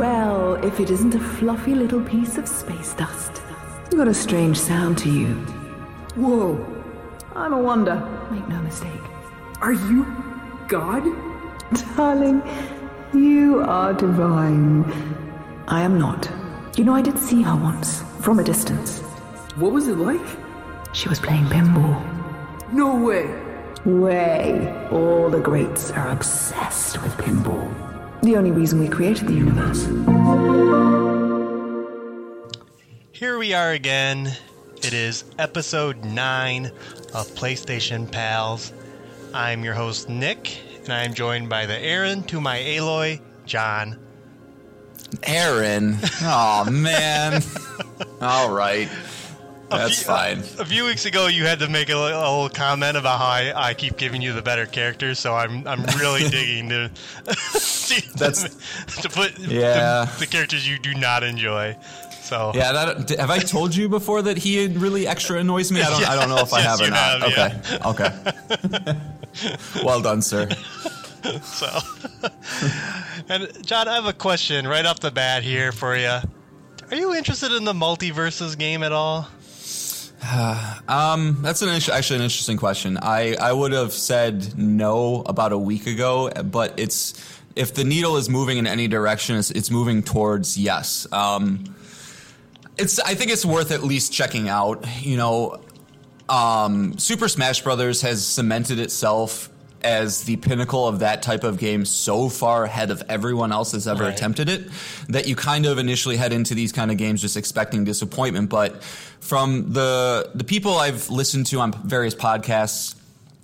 Well, if it isn't a fluffy little piece of space dust. You got a strange sound to you. Whoa. I'm a wonder. Make no mistake. Are you God? Darling, you are divine. I am not. You know, I did see her once, from a distance. What was it like? She was playing pinball. No way. Way. All the greats are obsessed with pinball. The only reason we created the universe. Here we are again. It is episode 9 of PlayStation Pals. I'm your host, Nick, and I'm joined by the Erend to my Aloy, Jon. Erend. Oh man. All right. A That's few- fine. A few weeks ago, you had to make a, a little comment about how I, I keep giving you the better characters, so I'm I'm really digging to That's- to put Yeah. the, the characters you do not enjoy. So Yeah, that, have I told you before that he really extra annoys me? I don't. I don't know if I Yes, have or not. have, okay. Okay. well done, sir. So, and Jon, I have a question right off the bat here for you. Are you interested in the MultiVersus game at all? Um, that's an actually an interesting question. I I would have said no about a week ago, but it's if the needle is moving in any direction, it's, it's moving towards yes. Um, it's I think it's worth at least checking out. You know, um, Super Smash Brothers has cemented itself as the pinnacle of that type of game so far ahead of everyone else that's ever Right. attempted it that you kind of initially head into these kind of games just expecting disappointment. But from the the people I've listened to on various podcasts.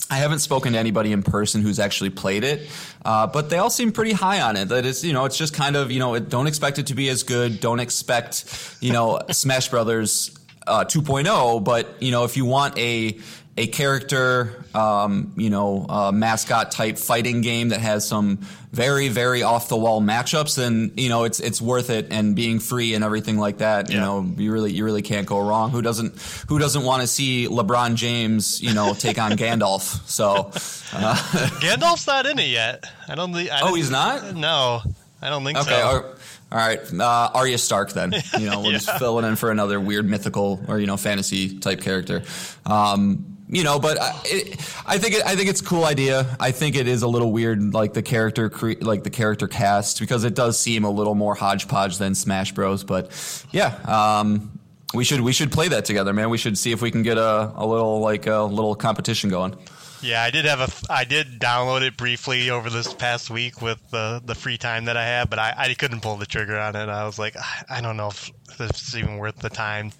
I haven't spoken to anybody in person who's actually played it, uh, but they all seem pretty high on it. That it's you know it's just kind of you know it, don't expect it to be as good. Don't expect you know Smash Brothers uh, 2.0, but you know if you want a a character um, you know uh, mascot type fighting game that has some very very off the wall matchups, then you know it's it's worth it. And being free and everything like that, you Yeah. know you really you really can't go wrong. Who doesn't who doesn't want to see LeBron James you know take on Gandalf? So. Uh, Gandalf's not in it yet. I don't think. I Oh, he's not? No, I don't think Okay. so. All, all right. Uh, Arya Stark then. You know, we'll just fill it in for another weird mythical or you know fantasy type character. Um, you know, but I, it, I think it, I think it's a cool idea. I think it is a little weird, like the character cre- like the character cast, because it does seem a little more hodgepodge than Smash Bros. But yeah, um, we should we should play that together, man. We should see if we can get a, a little like a little competition going. Yeah, I did have a. I did download it briefly over this past week with the the free time that I had, but I, I couldn't pull the trigger on it. I was like, I- I don't know if is even worth the time.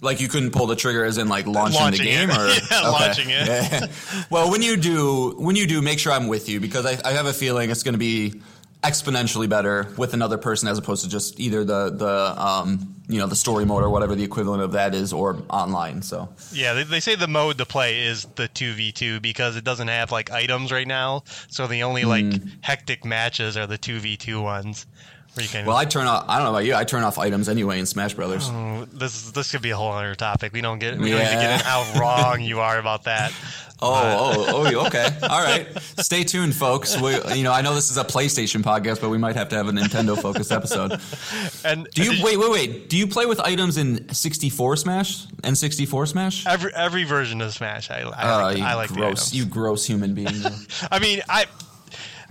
Like you couldn't pull the trigger as in like launching, Launching the game, it. or Yeah, launching it. Yeah. Well, when you do, when you do, make sure I'm with you because I, I have a feeling it's going to be exponentially better with another person as opposed to just either the the um, you know the story mode or whatever the equivalent of that is or online. So Yeah, they, they say the mode to play is the two v two because it doesn't have like items right now. So the only like Hmm. hectic matches are the two v two ones. Where you can. well, I turn off. I don't know about you. I turn off items anyway in Smash Brothers. Oh, this this could be a whole other topic. We don't get we don't need to Yeah. get how wrong you are about that. Oh, oh, oh, okay. All right. Stay tuned, folks. We, you know, I know this is a PlayStation podcast, but we might have to have a Nintendo focused episode. And Do you wait, wait, wait? Do you play with items in 64 Smash and 64 Smash? Every every version of Smash, I, I Oh, like, you I like gross, you gross human being. I mean, I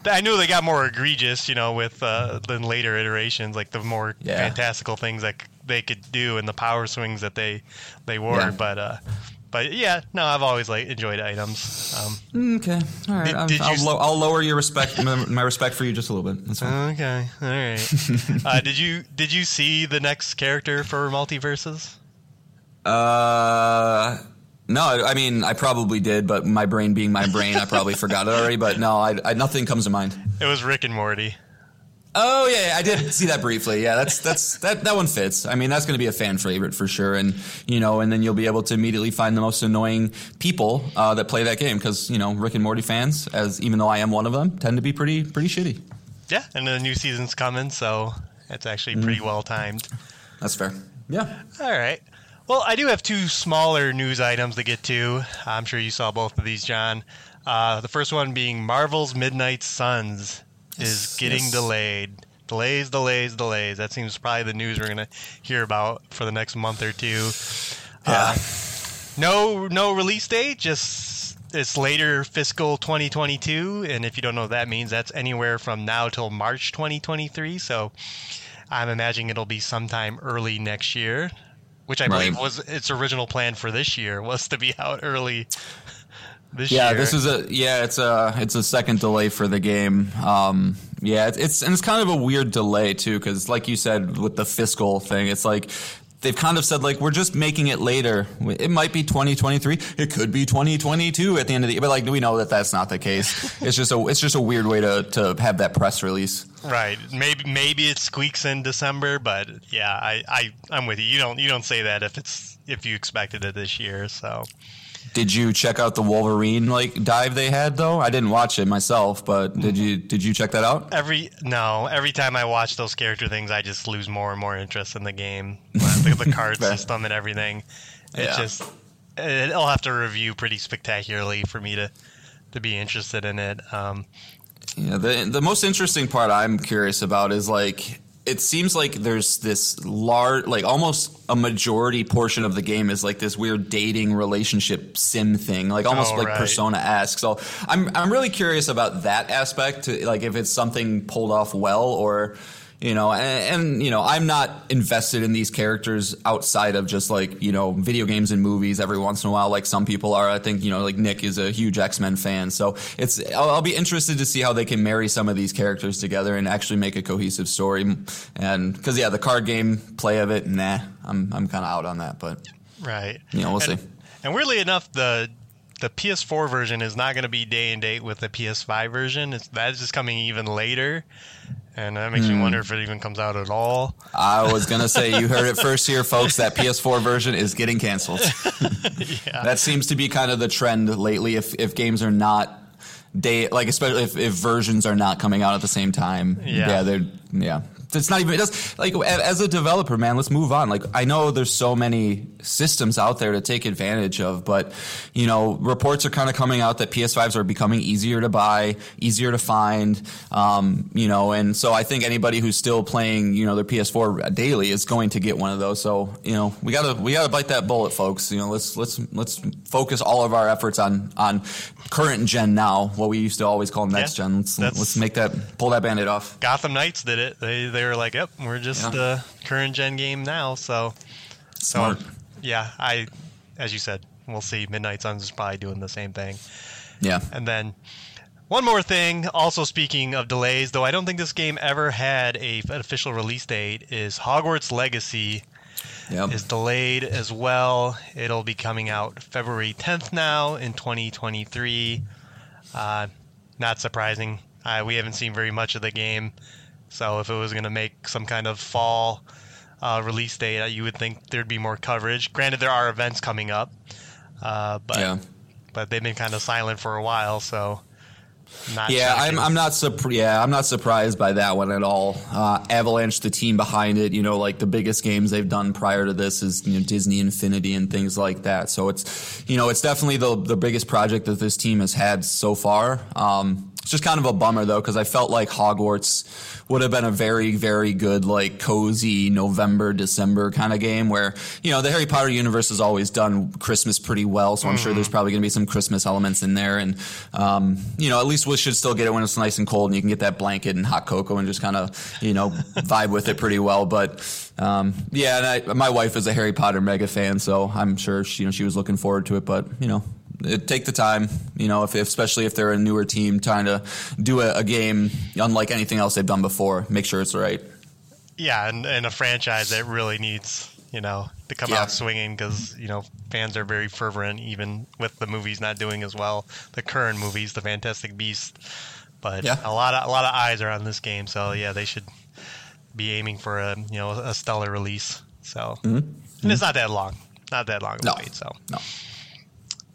I knew they got more egregious, you know, with uh, than later iterations, like the more Yeah. fantastical things that they could do and the power swings that they they wore. Yeah. But uh, but yeah, no, I've always like enjoyed items. Um, okay, all right. Did- I'll, did you I'll, s- lo- I'll lower your respect, my, my respect for you, just a little bit. That's fine. okay, all right. uh, did you did you see the next character for MultiVersus? Uh, no, I I mean, I probably did, but my brain being my brain, I probably forgot it already. But no, I, I, nothing comes to mind. It was Rick and Morty. Oh yeah, yeah, I did see that briefly. Yeah, that's that's that that one fits. I mean, that's going to be a fan favorite for sure, and you know, and then you'll be able to immediately find the most annoying people uh, that play that game because you know Rick and Morty fans, as even though I am one of them, tend to be pretty pretty shitty. Yeah, and the new season's coming, so it's actually pretty well timed. That's fair. Yeah. All right. Well, I do have two smaller news items to get to. I'm sure you saw both of these, Jon. Uh, the first one being Marvel's Midnight Suns is Yes, getting yes. delayed delays, delays, delays. That seems probably the news we're gonna hear about for the next month or two. Yeah. Uh, no, no release date. Just it's later fiscal 2022, and if you don't know what that means, that's anywhere from now till March 2023. So I'm imagining it'll be sometime early next year, which I believe Right. was its original plan for this year was to be out early. This Yeah, year. this is a yeah, it's a it's a second delay for the game. Um, yeah, it's, it's and it's kind of a weird delay too, because like you said with the fiscal thing, it's like they've kind of said like we're just making it later. It might be 2023, it could be 2022 at the end of the year, but like we know that that's not the case. it's just a it's just a weird way to to have that press release. Right. Maybe maybe it squeaks in December, but yeah, I, I I'm with you. You don't you don't say that if it's if you expected it this year. So Did you check out the Wolverine like dive they had though? I didn't watch it myself, but did you did you check that out? every no every time I watch those character things, I just lose more and more interest in the game, the, the card system and everything. It Yeah. just it'll have to review pretty spectacularly for me to to be interested in it. Um, Yeah, the the most interesting part I'm curious about is like it seems like there's this large like almost a majority portion of the game is like this weird dating relationship sim thing like almost Oh, like right. persona esque so i'm i'm really curious about that aspect to, like if it's something pulled off well or you know and, and you know i'm not invested in these characters outside of just like you know video games and movies every once in a while like some people are. I think you know like nick is a huge x-men fan. So it's i'll, I'll be interested to see how they can marry some of these characters together and actually make a cohesive story. And because yeah the card game play of it nah i'm, I'm kind of out on that but right. you know we'll and, see. And weirdly enough, the the PS4 version is not going to be day and date with the PS5 version. It's that's just coming even later, and that makes Hmm. me wonder if it even comes out at all. i was gonna say you heard it first here folks that ps4 version is getting canceled Yeah. That seems to be kind of the trend lately. If if games are not day like especially if, if versions are not coming out at the same time. Yeah. they're yeah. It's not even it does like as a developer, man. Let's move on. Like I know there's so many systems out there to take advantage of, but you know reports are kind of coming out that PS5s are becoming easier to buy, easier to find. Um, you know, and so I think anybody who's still playing, you know, their PS4 daily is going to get one of those. So you know, we gotta we gotta bite that bullet, folks. You know, let's let's let's focus all of our efforts on on current gen now, what we used to always call next Yeah, gen. Let's, let's make that pull that band-aid off. Gotham Knights did it. They they were like, "Yep, we're just Yeah. uh, current gen game now." So, so Smart. yeah, I, as you said, we'll see. Midnight Suns is probably doing the same thing. Yeah. And then one more thing, also speaking of delays, though I don't think this game ever had a, an official release date, is Hogwarts Legacy Yep. is delayed as well. It'll be coming out February 10th now in 2023. Uh, not surprising. Uh, we haven't seen very much of the game, so if it was going to make some kind of fall uh, release date, uh, you would think there'd be more coverage. Granted, there are events coming up, uh, but yeah. but they've been kind of silent for a while, so not Yeah, I'm. I'm not surprised. Yeah, I'm not surprised by that one at all. Uh, Avalanche, the team behind it, you know, like the biggest games they've done prior to this is you know Disney Infinity and things like that. So it's you know it's definitely the the biggest project that this team has had so far. Um, it's just kind of a bummer though because I felt like Hogwarts would have been a very very good like cozy November December kind of game where you know the Harry Potter universe has always done Christmas pretty well. So I'm sure there's probably going to be some Christmas elements in there, and um, you know at least we should still get it when it's nice and cold and you can get that blanket and hot cocoa and just kind of you know vibe with it pretty well. But um, yeah, and I, my wife is a Harry Potter mega fan, so I'm sure she, you know she was looking forward to it. But you know it, take the time, you know, if, if especially if they're a newer team trying to do a, a game unlike anything else they've done before, make sure it's right. yeah, and, and a franchise that really needs you know to come Yeah. out swinging because you know fans are very fervent, even with the movies not doing as well. The current movies, the Fantastic Beast, but Yeah. a lot of a lot of eyes are on this game, so yeah, they should be aiming for a you know a stellar release. So and it's not that long, not that long Mm-hmm. No. wait. So No.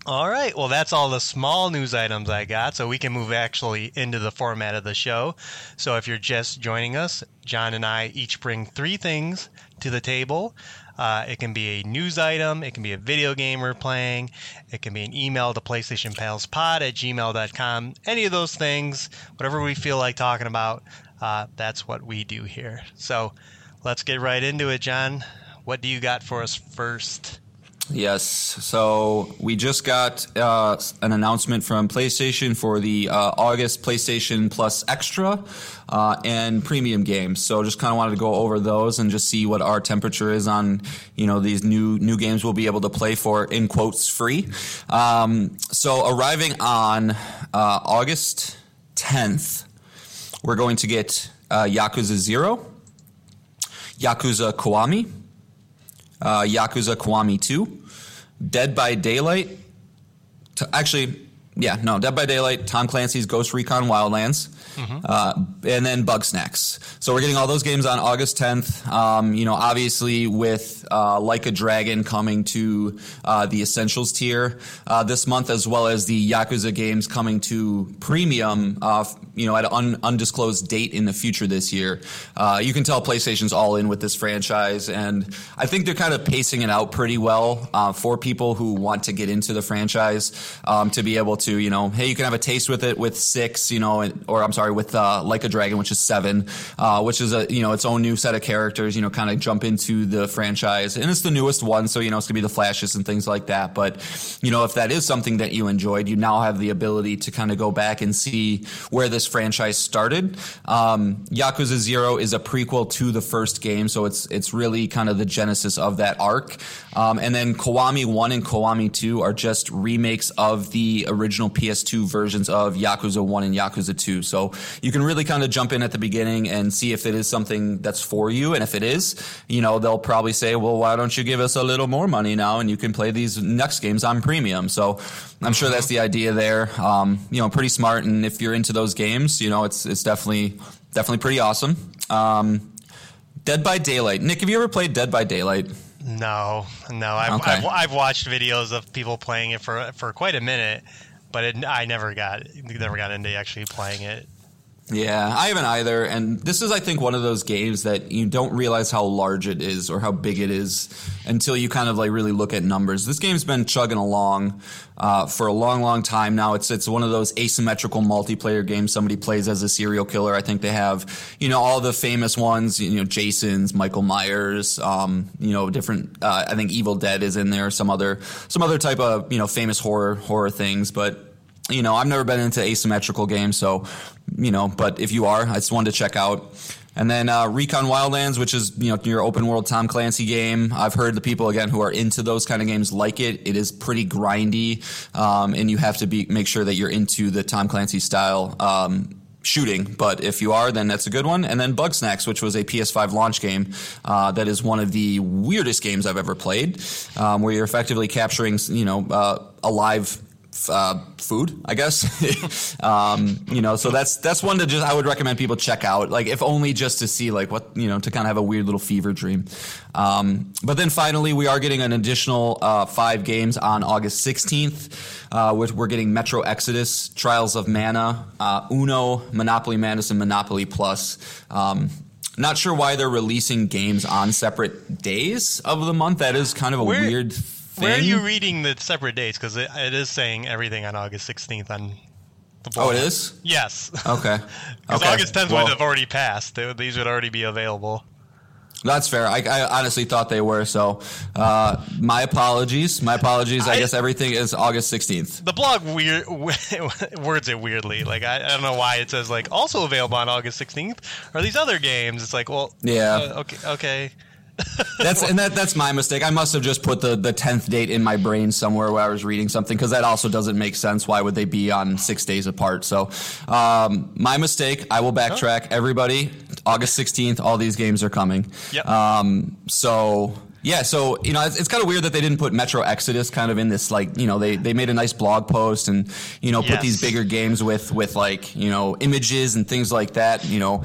All right. Well, that's all the small news items I got. So we can move actually into the format of the show. So if you're just joining us, Jon and I each bring three things to the table. Uh, it can be a news item, it can be a video game we're playing, it can be an email to PlayStationPalsPod at gmail.com. Any of those things, whatever we feel like talking about, Uh, that's what we do here. So let's get right into it, Jon. What do you got for us first? Yes. So we just got uh, an announcement from PlayStation for the uh, August PlayStation Plus Extra uh, and Premium games. So just kind of wanted to go over those and just see what our temperature is on you know these new new games we'll be able to play for in quotes free. Um, so arriving on uh, August 10th, we're going to get uh, Yakuza Zero, Yakuza Kiwami uh, Yakuza Kiwami 2, Dead by Daylight. T- actually, yeah, no, Dead by Daylight, Tom Clancy's Ghost Recon Wildlands, mm-hmm. uh, and then Bugsnax. So we're getting all those games on August 10th. Um, you know, obviously with uh, Like a Dragon coming to uh, the Essentials tier uh, this month, as well as the Yakuza games coming to Premium, uh, you know, at an un- undisclosed date in the future this year. Uh, you can tell PlayStation's all in with this franchise, and I think they're kind of pacing it out pretty well for people who want to get into the franchise um, to be able to, you know, hey, you can have a taste with it with six, you know, or I'm sorry, with Like a Dragon, which is seven uh, which is a you know its own new set of characters. You know, kind of jump into the franchise, and it's the newest one, so you know it's gonna be the flashes and things like that. But you know, if that is something that you enjoyed, you now have the ability to kind of go back and see where this franchise started. Um, Yakuza Zero is a prequel to the first game, so it's it's really kind of the genesis of that arc. Um, and then Kiwami One and Kiwami Two are just remakes of the original PS2 versions of Yakuza One and Yakuza Two. So you can really kind of jump in at the beginning and see if it is something that's for you. And if it is, you know, they'll probably say, well, why don't you give us a little more money now and you can play these next games on premium. So I'm sure that's the idea there. Um, you know, pretty smart. And if you're into those games, you know, it's, it's definitely, definitely pretty awesome. Um, Dead by Daylight. Nick, have you ever played Dead by Daylight? No, no. I've, okay. I've, I've, watched videos of people playing it for for quite a minute, but it, I never got never got into actually playing it. Yeah, I haven't either. And this is, I think, one of those games that you don't realize how large it is or how big it is until you kind of like really look at numbers. This game's been chugging along uh, for a long, long time now. It's it's one of those asymmetrical multiplayer games. Somebody plays as a serial killer. I think they have, you know, all the famous ones. You know, Jason's, Michael Myers. Um, you know, different. Uh, I think Evil Dead is in there. Some other some other type of you know famous horror horror things, but you know, I've never been into asymmetrical games, so you know, but if you are, it's one to check out. And then uh, Recon Wildlands, which is you know your open world Tom Clancy game. I've heard the people again who are into those kind of games like it. It is pretty grindy, um, and you have to be make sure that you're into the Tom Clancy style. Um, shooting, but if you are, then that's a good one. And then Bugsnax, which was a PS5 launch game, uh, that is one of the weirdest games I've ever played, um, where you're effectively capturing, you know, uh, a uh, food, I guess. um, you know, so that's that's one to just I would recommend people check out, like if only just to see like what you know to kind of have a weird little fever dream. Um, but then finally, we are getting an additional uh, five games on August 16th, uh, which we're getting Metro Exodus, Trials of Mana, uh, Uno, Monopoly Madness, and Monopoly Plus. Um, not sure why they're releasing games on separate days of the month. That is kind of a Where, weird thing. Where are you reading the separate dates? Because it, it is saying everything on August 16th on the board. Oh, it is? Yes. Okay. Because okay. August 10th well, would have already passed. They, these would already be available. That's fair. I, I, honestly thought they were. So, uh, my apologies. My apologies. I, I, guess everything is August 16th. The blog weird words it weirdly. Like I, I, don't know why it says like also available on August 16th. Are these other games? It's like, well, yeah. Uh, okay. Okay that's and that that's my mistake. I must have just put the the tenth date in my brain somewhere where I was reading something because that also doesn't make sense. Why would they be on six days apart? So, um, my mistake. I will backtrack. Everybody, August sixteenth, all these games are coming. Yep. Um, so yeah, so you know, it's, it's, kind of weird that they didn't put Metro Exodus kind of in this like you know they they made a nice blog post and you know put these bigger games with with like you know images and things like that you know,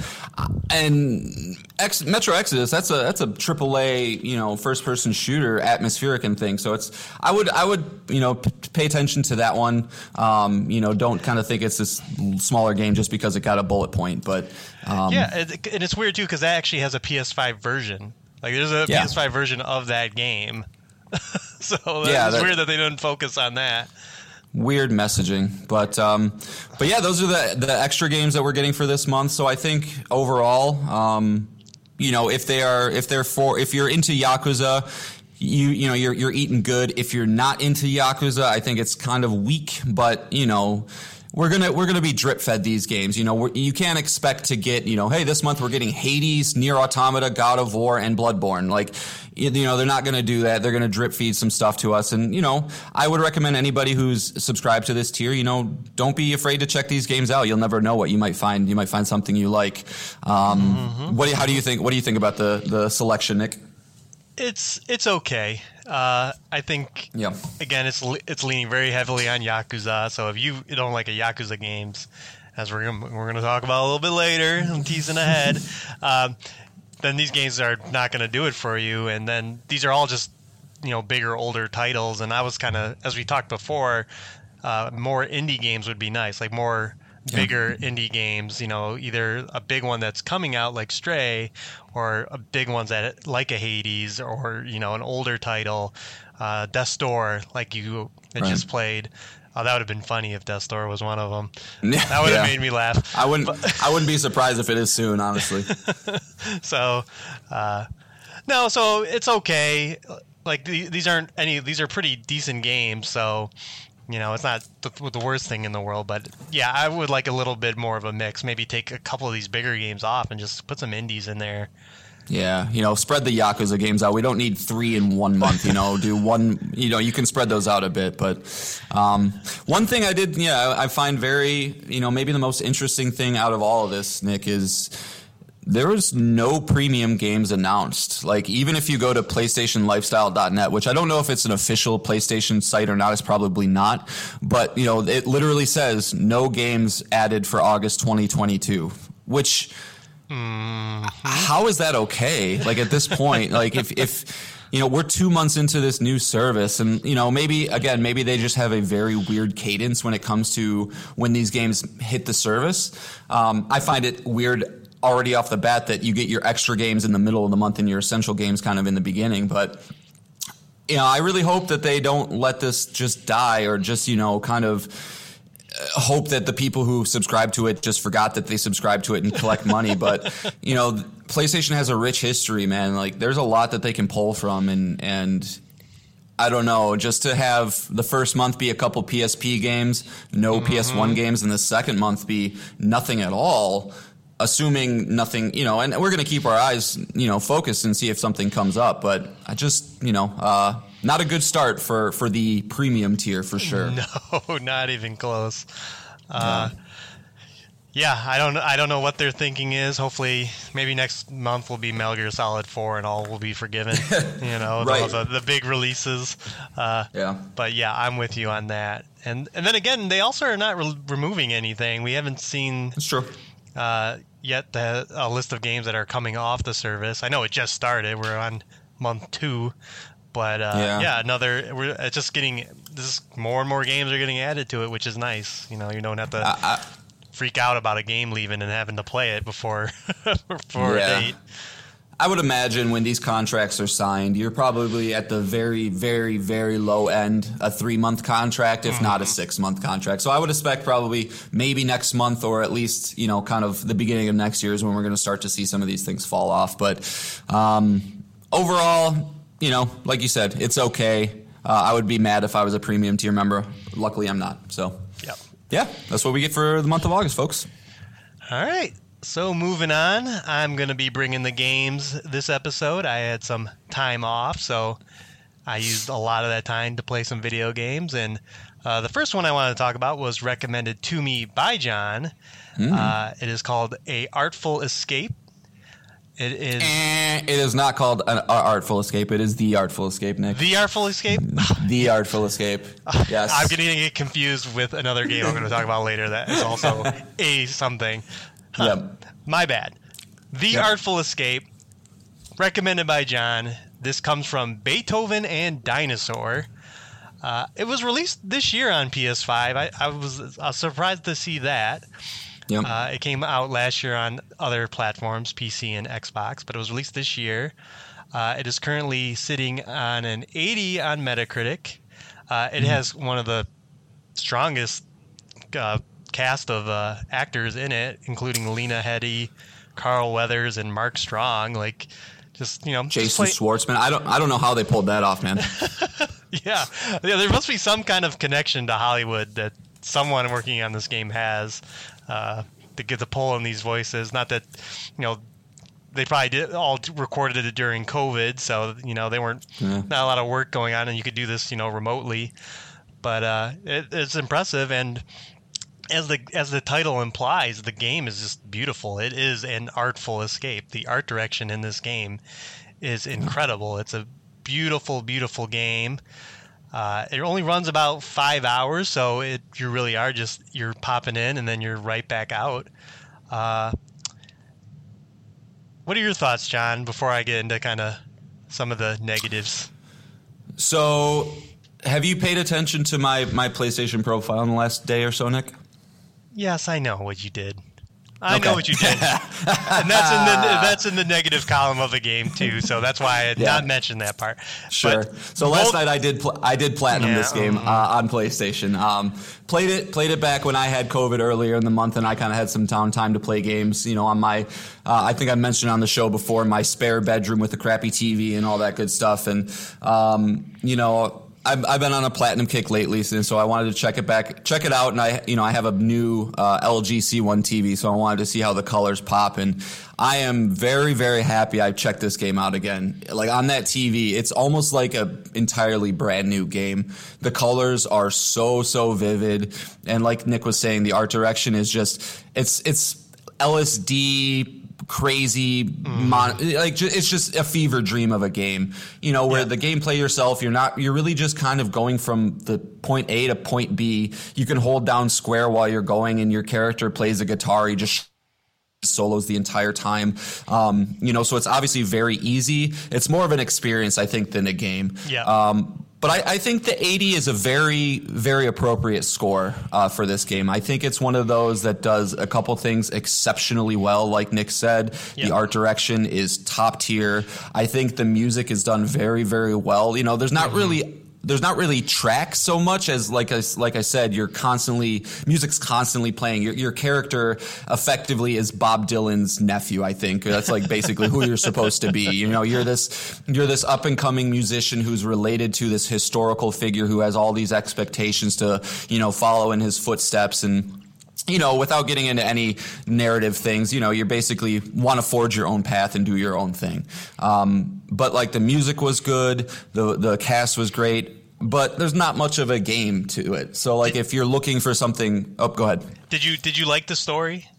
and Ex- Metro Exodus that's a that's a triple A you know first person shooter atmospheric and thing so it's I would I would you know p- pay attention to that one. Um, you know don't kind of think it's this smaller game just because it got a bullet point but um, yeah and it's weird too because that actually has a PS5 version like there's a yeah. PS5 version of that game. so yeah, it's that, weird that they didn't focus on that. weird messaging. But um, but yeah, those are the the extra games that we're getting for this month. So I think overall, um, you know, if they are if they're for if you're into Yakuza. You you know you're you're eating good. If you're not into Yakuza, I think it's kind of weak. But you know, we're gonna we're gonna be drip fed these games. You know, you can't expect to get you know, hey, this month we're getting Hades, Nier Automata, God of War, and Bloodborne. Like, you know, they're not gonna do that. They're gonna drip feed some stuff to us. And you know, I would recommend anybody who's subscribed to this tier, you know, don't be afraid to check these games out. You'll never know what you might find. You might find something you like. Um, mm-hmm. What? How do you think? What do you think about the the selection, Nick? It's it's okay. Uh, I think yeah. again it's it's leaning very heavily on Yakuza. So if you don't like a Yakuza games, as we're gonna, we're going to talk about a little bit later, I'm teasing ahead. um, then these games are not going to do it for you. And then these are all just you know bigger, older titles. And I was kind of as we talked before, uh, more indie games would be nice, like more bigger indie games. You know, either a big one that's coming out like Stray, or a big ones that like a Hades, or you know, an older title, uh, Death's Door, like you had right. just played. Oh, that would have been funny if Death's Store was one of them. That would have yeah. made me laugh. I wouldn't. But, I wouldn't be surprised if it is soon, honestly. so, uh, no, so it's okay. Like these aren't any. These are pretty decent games. So, you know, it's not the, the, worst thing in the world, but yeah, I would like a little bit more of a mix. Maybe take a couple of these bigger games off and just put some indies in there. Yeah, you know, spread the Yakuza games out. We don't need three in one month. You know, do one. You know, you can spread those out a bit. But um, one thing I did, yeah, I find very, you know, maybe the most interesting thing out of all of this, Nick, is there was no premium games announced. Like even if you go to PlayStationLifestyle.net, which I don't know if it's an official PlayStation site or not, it's probably not. But you know, it literally says no games added for August 2022, which. Mm-hmm. How is that okay? Like at this point, like if if you know we're two months into this new service, and you know maybe again maybe they just have a very weird cadence when it comes to when these games hit the service. Um, I find it weird already off the bat that you get your extra games in the middle of the month and your essential games kind of in the beginning. But you know, I really hope that they don't let this just die or just you know kind of uh, hope that the people who subscribe to it just forgot that they subscribe to it and collect money. But you know, PlayStation has a rich history, man. Like there's a lot that they can pull from, and and I don't know, just to have the first month be a couple PSP games, no mm-hmm. PS1 games, and the second month be nothing at all assuming nothing, you know, and we're going to keep our eyes, you know, focused and see if something comes up. But I just, you know, uh, not a good start for for the premium tier for sure. No, not even close. Uh, yeah. yeah, I don't, I don't know what their thinking is. Hopefully, maybe next month will be Metal Gear Solid Four, and all will be forgiven. you know, right. the, the, big releases. Uh, yeah. But yeah, I'm with you on that. And and then again, they also are not re- removing anything. We haven't seen. That's true uh, yet the a list of games that are coming off the service. I know it just started. We're on month two, but uh, yeah. yeah. another. We're just getting this. More and more games are getting added to it, which is nice. You know, you don't have to. I, I, freak out about a game leaving and having to play it before before yeah. a date. I would imagine when these contracts are signed, you're probably at the very, very, very low end, a three month contract, if mm-hmm. not a mm-hmm. six month contract. So I would expect probably maybe next month or at least, you know, kind of the beginning of next year is when we're going to start to see some of these things fall off. But um, overall, you know, like you said, it's okay. Uh, I would be mad if I was a premium tier member. Luckily, I'm not. So, yeah. Yeah, that's what we get for the month of August, folks. All right. So, moving on, I'm going to be bringing the games this episode. I had some time off, so I used a lot of that time to play some video games. And uh, the first one I wanted to talk about was recommended to me by Jon. Mm. Uh, it is called A Artful Escape. It is. Eh, it is not called an artful escape. It is the artful escape, Nick. The artful escape. the artful escape. Yes. I'm getting get confused with another game I'm going to talk about later. That is also a something. Yep. My bad. The yep. Artful Escape, recommended by Jon. This comes from Beethoven and Dinosaur. Uh, it was released this year on PS5. I, I was uh, surprised to see that. Yep. Uh, it came out last year on other platforms, PC and Xbox, but it was released this year. Uh, it is currently sitting on an 80 on Metacritic. Uh, it mm. has one of the strongest uh, cast of uh, actors in it, including Lena Headey, Carl Weathers, and Mark Strong. Like, just you know, Jason play- Schwartzman. I don't I don't know how they pulled that off, man. yeah, yeah. There must be some kind of connection to Hollywood that someone working on this game has uh, to get to pull on these voices. Not that you know they probably did all recorded it during COVID, so you know they weren't Yeah. not a lot of work going on, and you could do this you know remotely. But uh, it, it's impressive, and as the as the title implies, the game is just beautiful. It is an artful escape. The art direction in this game is incredible. It's a beautiful, beautiful game. Uh, it only runs about five hours, so it you really are just you're popping in and then you're right back out. Uh, what are your thoughts, Jon? Before I get into kind of some of the negatives. So, have you paid attention to my my PlayStation profile in the last day or so, Nick? Yes, I know what you did. I Okay. know what you did, and that's in the that's in the negative column of the game too. So that's why I had Yeah. not mentioned that part. Sure. But so last both- night I did pl- I did platinum Yeah, this game uh, on PlayStation. Um, played it played it back when I had COVID earlier in the month, and I kind of had some downtime to play games. You know, on my uh, I think I mentioned on the show before my spare bedroom with the crappy TV and all that good stuff, and um, you know. I've, I've been on a platinum kick lately, and so I wanted to check it back, check it out, and I, you know, I have a new uh, LG C1 TV, so I wanted to see how the colors pop, and I am very, very happy I checked this game out again. Like on that TV, it's almost like a entirely brand new game. The colors are so, so vivid, and like Nick was saying, the art direction is just it's it's LSD crazy mon- like ju- it's just a fever dream of a game. You know where Yeah. the gameplay yourself you're not you're really just kind of going from the point a to point b. You can hold down square while you're going and your character plays a guitar. He just solos the entire time. Um, you know so it's obviously very easy. It's more of an experience i think than a game. Yeah. um, but I, I think the 80 is a very, very appropriate score uh, for this game. I think it's one of those that does a couple things exceptionally well, like Nick said. Yeah. The art direction is top tier. I think the music is done very, very well. You know, there's not really there's not really tracks so much as like I, like I said, you're constantly music's constantly playing. Your, your character effectively is Bob Dylan's nephew. I think that's like basically who you're supposed to be. You know, you're this you're this up and coming musician who's related to this historical figure who has all these expectations to you know follow in his footsteps and you know, without getting into any narrative things, you know, you basically want to forge your own path and do your own thing. Um, but like the music was good, the the cast was great, but there's not much of a game to it. So like if you're looking for something, oh, go ahead. Did you did you like the story?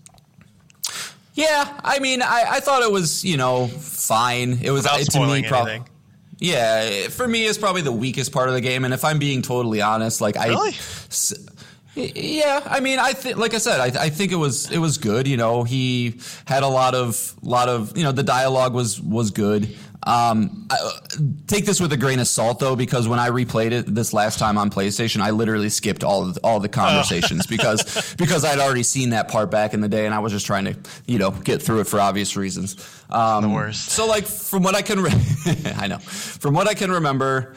Yeah, I mean, I, I thought it was you know fine. It was Without it, to me prob- anything. Yeah, for me, it's probably the weakest part of the game. And if I'm being totally honest, like I, Really? S- yeah, I mean, I think, like I said, I, I think it was it was good. You know, he had a lot of lot of you know the dialogue was was good. Um, I, uh, take this with a grain of salt though, because when I replayed it this last time on PlayStation, I literally skipped all the, all the conversations because because I'd already seen that part back in the day, and I was just trying to you know get through it for obvious reasons. Um, The worst. So like from what I can, re- I know from what I can remember,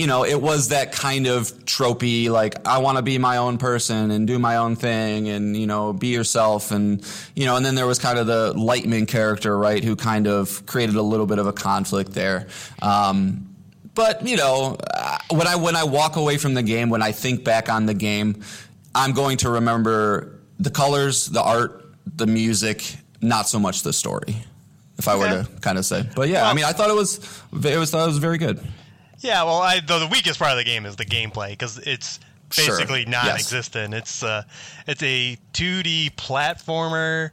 you know, it was that kind of tropey, like I want to be my own person and do my own thing, and you know, be yourself, and you know, and then there was kind of the Lightman character, right, who kind of created a little bit of a conflict there. Um, but you know, uh, when I when I walk away from the game, when I think back on the game, I'm going to remember the colors, the art, the music, not so much the story. If I were to kind of say, but yeah, I mean, I thought it was, it was, thought it was very good. Yeah, well, I, the, the weakest part of the game is the gameplay because it's basically yes. non-existent. It's uh, it's a 2D platformer,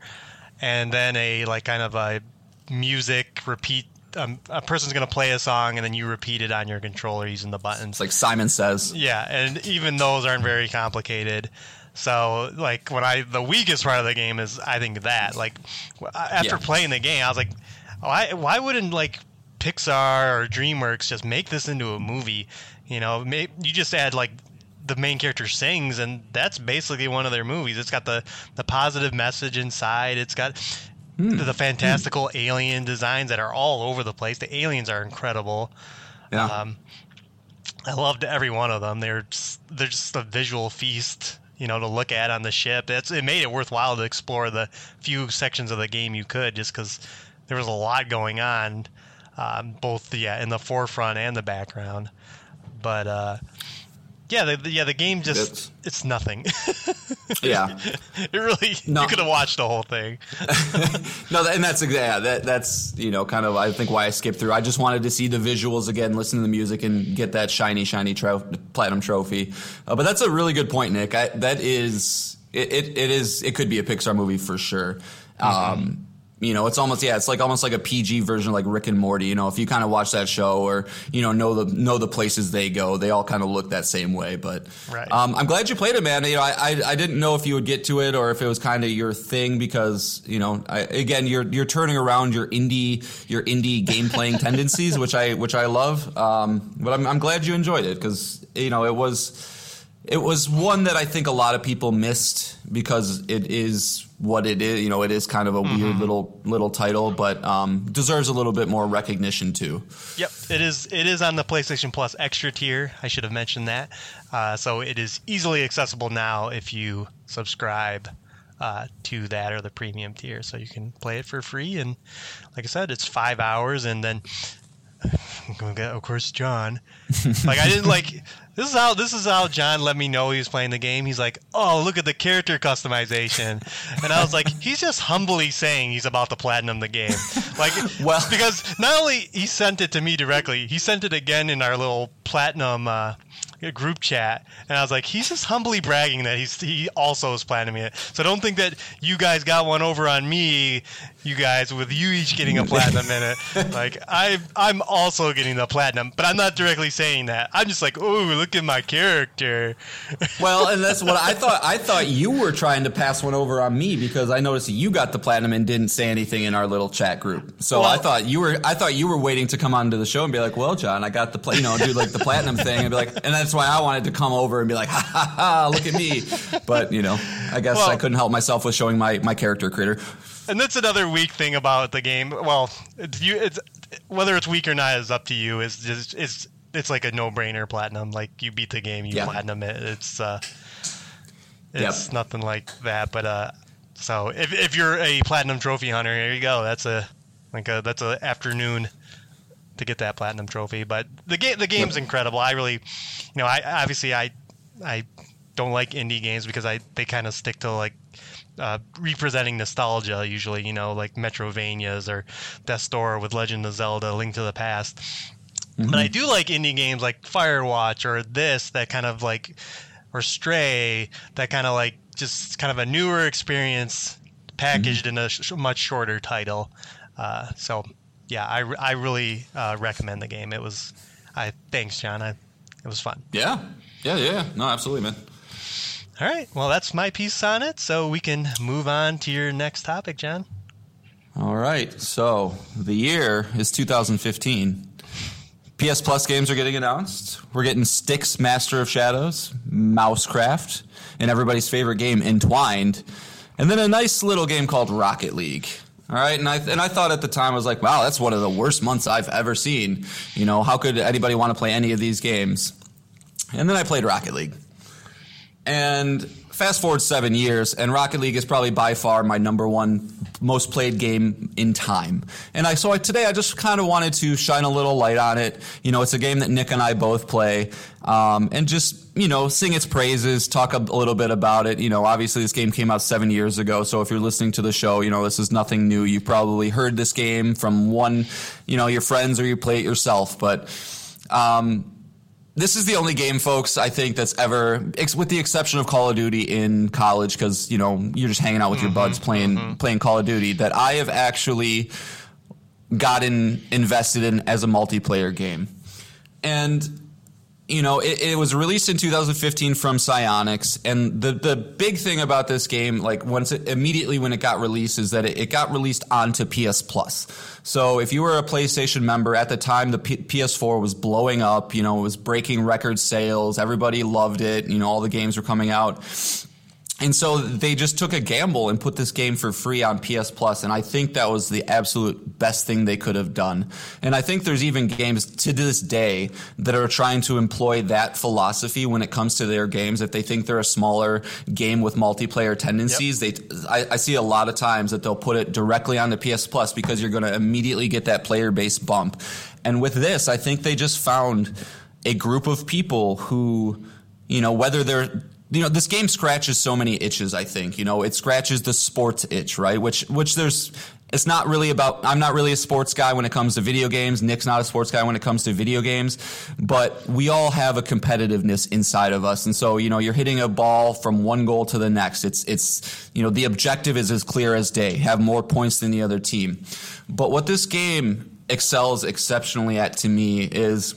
and then a like kind of a music repeat. Um, a person's gonna play a song, and then you repeat it on your controller using the buttons. It's like Simon says. Yeah, and even those aren't very complicated. So, like, when I the weakest part of the game is, I think that, like, after Yeah. playing the game, I was like, why why wouldn't like Pixar or DreamWorks just make this into a movie? You know, may, you just add like the main character sings, and that's basically one of their movies. It's got the the positive message inside. It's got the fantastical alien designs that are all over the place. The aliens are incredible. Yeah. Um, I loved every one of them. They're just, they're just a visual feast, you know, to look at on the ship. It's it made it worthwhile to explore the few sections of the game you could, just because there was a lot going on, um, both yeah in the forefront and the background. But uh, yeah, the, yeah, the game just It's- it's nothing. Yeah. it really No. you could have watched the whole thing. No, and that's yeah, that that's you know kind of I think why I skipped through. I just wanted to see the visuals again, listen to the music, and get that shiny, shiny tro- platinum trophy. Uh, but that's a really good point, Nick. I, that is it, it. It is. It could be a Pixar movie for sure. Um, you know, it's almost yeah, it's like almost like a PG version, of like Rick and Morty. You know, if you kind of watch that show or you know know the know the places they go, they all kind of look that same way. But Right. um, I'm glad you played it, man. You know, I, I I didn't know if you would get to it or if it was kind of your thing because you know, I, again, you're you're turning around your indie your indie game playing tendencies, which I which I love. Um, but I'm I'm glad you enjoyed it because you know it was it was one that I think a lot of people missed because it is what it is. You know, it is kind of a weird little little title, but um, deserves a little bit more recognition too. Yep, it is. It is on the PlayStation Plus extra tier. I should have mentioned that. Uh, so it is easily accessible now if you subscribe uh, to that or the premium tier. So you can play it for free. And like I said, it's five hours, and then I'm gonna get, of course, Jon. like I didn't like. This is how this is how Jon let me know he was playing the game. He's like, "Oh, look at the character customization," and I was like, "He's just humbly saying he's about to platinum the game." Like, Well- because not only he sent it to me directly, he sent it again in our little platinum uh, group chat, and I was like, he's just humbly bragging that he's he also is platinuming it. So don't think that you guys got one over on me, you guys, with you each getting a platinum in it. Like I I'm also getting the platinum, but I'm not directly saying that. I'm just like, oh, look at my character. Well, and that's what I thought. I thought you were trying to pass one over on me because I noticed you got the platinum and didn't say anything in our little chat group. So Well- I thought you were. I thought you were waiting to come onto the show and be like, "Well, Jon, I got the pla-, you know do like the platinum thing," and be like, and that's why I wanted to come over and be like, "Ha ha ha! Look at me!" But you know, I guess Well- I couldn't help myself with showing my my character creator. And that's another weak thing about the game. Well, it's, you, it's whether it's weak or not is up to you. Is just it's it's like a no brainer platinum. Like you beat the game, you Yeah. platinum it. It's uh, it's Yep. nothing like that. But uh, so if if you're a platinum trophy hunter, here you go. That's a like a that's a afternoon to get that platinum trophy. But the game the game's incredible. I really, you know, I obviously I I don't like indie games because I they kind of stick to like uh, representing nostalgia usually. You know, like Metroidvanias or Death Door with Legend of Zelda: Link to the Past. But I do like indie games like Firewatch or this that kind of like or Stray that kind of like just kind of a newer experience packaged in a sh- much shorter title. Uh, so yeah, I, re- I really uh, recommend the game. It was I thanks Jon. I, it was fun. Yeah, yeah, yeah. No, absolutely, man. All right, well that's my piece on it. So we can move on to your next topic, Jon. All right. So the year is 2015. PS Plus games are getting announced. We're getting Styx Master of Shadows, Mousecraft, and everybody's favorite game, Entwined, and then a nice little game called Rocket League. All right, and I and I thought at the time I was like, wow, that's one of the worst months I've ever seen. You know, how could anybody want to play any of these games? And then I played Rocket League. And fast forward seven years, and Rocket League is probably by far my number one most played game in time. And I so I, today I just kind of wanted to shine a little light on it. You know, it's a game that Nick and I both play, um, and just you know sing its praises, talk a, a little bit about it. You know, obviously this game came out seven years ago, so if you're listening to the show, you know this is nothing new. You probably heard this game from one, you know, your friends or you play it yourself, but. Um, this is the only game, folks, I think that's ever, ex- with the exception of Call of Duty in college, because you know you're just hanging out with your mm-hmm, buds playing mm-hmm. playing Call of Duty. That I have actually gotten invested in as a multiplayer game, and you know, it, it was released in 2015 from Psyonix, and the the big thing about this game, like once it immediately when it got released, is that it, it got released onto PS Plus. So if you were a PlayStation member at the time, the P- PS4 was blowing up. You know, it was breaking record sales. Everybody loved it. You know, all the games were coming out. And so they just took a gamble and put this game for free on PS Plus, and I think that was the absolute best thing they could have done. And I think there's even games to this day that are trying to employ that philosophy when it comes to their games. If they think they're a smaller game with multiplayer tendencies, yep. they I, I, see a lot of times that they'll put it directly on the PS Plus because you're going to immediately get that player base bump. And with this, I think they just found a group of people who you know whether they're you know this game scratches so many itches i think you know? It scratches the sports itch right? Which which there's it's not really about i'm not really a sports guy when it comes to video games. Nick's not a sports guy when it comes to video games. But we all have a competitiveness inside of us. And so you know you're hitting a ball from one goal to the next. It's it's you know the objective is as clear as day. Have more points than the other team. But what this game excels exceptionally at to me is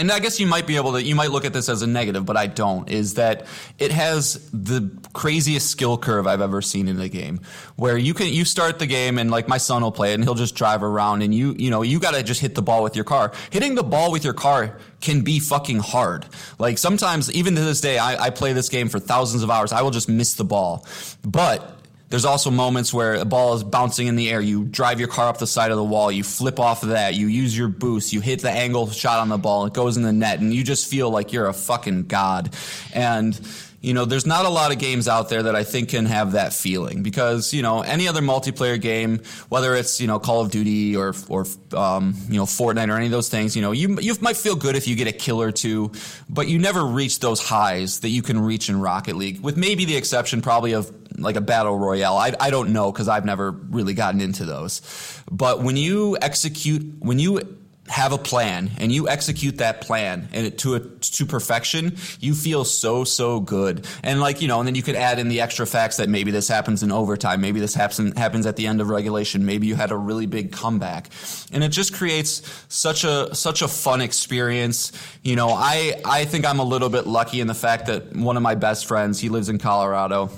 and I guess you might be able to, you might look at this as a negative, but I don't, is that it has the craziest skill curve I've ever seen in a game where you can, you start the game and like my son will play it and he'll just drive around and you, you know, you got to just hit the ball with your car. Hitting the ball with your car can be fucking hard. Like sometimes, even to this day, I, I play this game for thousands of hours. I will just miss the ball. But there's also moments where a ball is bouncing in the air. You drive your car up the side of the wall. You flip off of that. You use your boost. You hit the angle shot on the ball. It goes in the net, and you just feel like you're a fucking god. And you know, there's not a lot of games out there that I think can have that feeling because, you know, any other multiplayer game, whether it's, you know, Call of Duty or, or, um, you know, Fortnite or any of those things, you know, you, you might feel good if you get a kill or two, but you never reach those highs that you can reach in Rocket League, with maybe the exception probably of like a battle royale. I, I don't know because I've never really gotten into those. But when you execute, when you have a plan and you execute that plan and to a, to perfection, you feel so so good. And like you know, and then you could add in the extra facts that maybe this happens in overtime, maybe this happens happens at the end of regulation, maybe you had a really big comeback, and it just creates such a such a fun experience. You know, I I think I'm a little bit lucky in the fact that one of my best friends, he lives in Colorado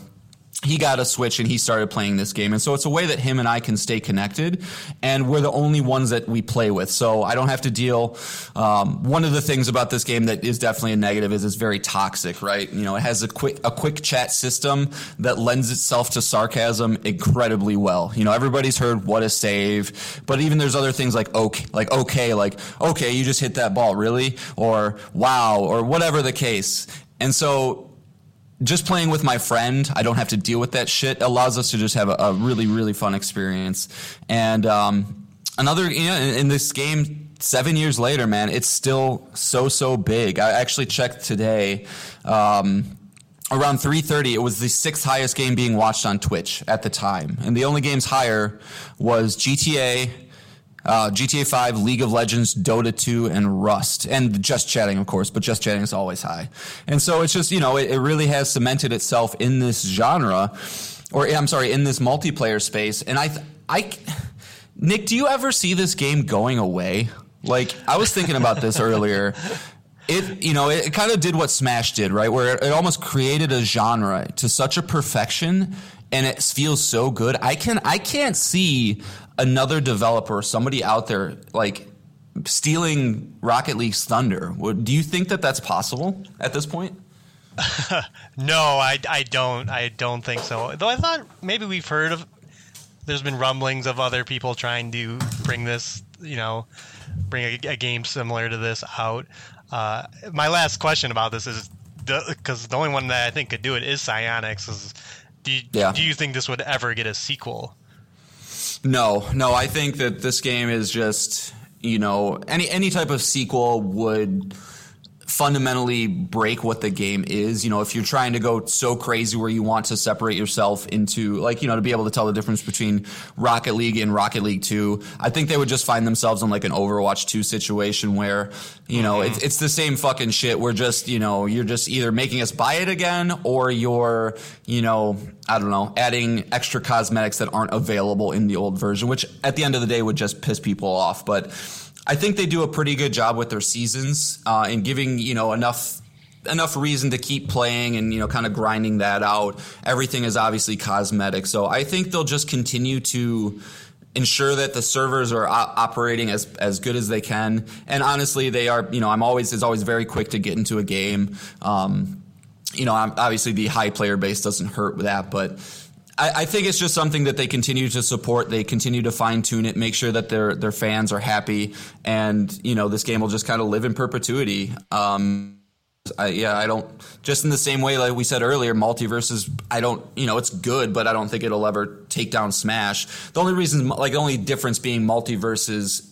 he got a switch and he started playing this game. And so it's a way that him and I can stay connected. And we're the only ones that we play with. So I don't have to deal. Um, one of the things about this game that is definitely a negative is it's very toxic, right? You know, it has a quick, a quick chat system that lends itself to sarcasm incredibly well. You know, everybody's heard what a save, but even there's other things like okay, like okay, like okay, you just hit that ball, really? Or wow, or whatever the case. And so just playing with my friend, I don't have to deal with that shit. Allows us to just have a, a really, really fun experience. And um, another, you know, in, in, this game, seven years later, man, it's still so, so big. I actually checked today. Um, around 3.30 it was the sixth highest game being watched on twitch at the time and the only games higher was gta uh, GTA 5, League of Legends, Dota 2, and Rust. And just chatting, of course, but just chatting is always high. And so it's just, you know, it, it really has cemented itself in this genre, or I'm sorry, in this multiplayer space. And I, I, Nick, do you ever see this game going away? Like, I was thinking about this earlier. It, you know, it, it kind of did what Smash did, right? Where it, it almost created a genre to such a perfection and it feels so good. I can I can't see another developer, somebody out there, like stealing Rocket League's thunder. Do you think that that's possible at this point? no, I, I don't. I don't think so. Though I thought maybe we've heard of. There's been rumblings of other people trying to bring this, you know, bring a, a game similar to this out. Uh, my last question about this is because the, the, only one that I think could do it is Psyonix. Is do you, yeah. do you think this would ever get a sequel? No, no. I think that this game is just you know any any type of sequel would fundamentally break what the game is. You know, if you're trying to go so crazy where you want to separate yourself into, like, you know, to be able to tell the difference between Rocket League and Rocket League 2, I think they would just find themselves in like an Overwatch 2 situation where, you know, mm-hmm. it's, it's the same fucking shit. We're just, you know, you're just either making us buy it again or you're, you know, I don't know, adding extra cosmetics that aren't available in the old version, which at the end of the day would just piss people off. But, I think they do a pretty good job with their seasons uh, and giving you know enough enough reason to keep playing and you know kind of grinding that out. Everything is obviously cosmetic, so I think they'll just continue to ensure that the servers are operating as as good as they can. And honestly, they are. You know, I'm always is always very quick to get into a game. Um, you know, obviously the high player base doesn't hurt with that, but I, I, think it's just something that they continue to support. They continue to fine tune it, make sure that their their fans are happy, and you know this game will just kind of live in perpetuity. Um, I, yeah, I don't. Just in the same way, like we said earlier, MultiVersus. I don't. You know, it's good, but I don't think it'll ever take down Smash. The only reason, like, the only difference being MultiVersus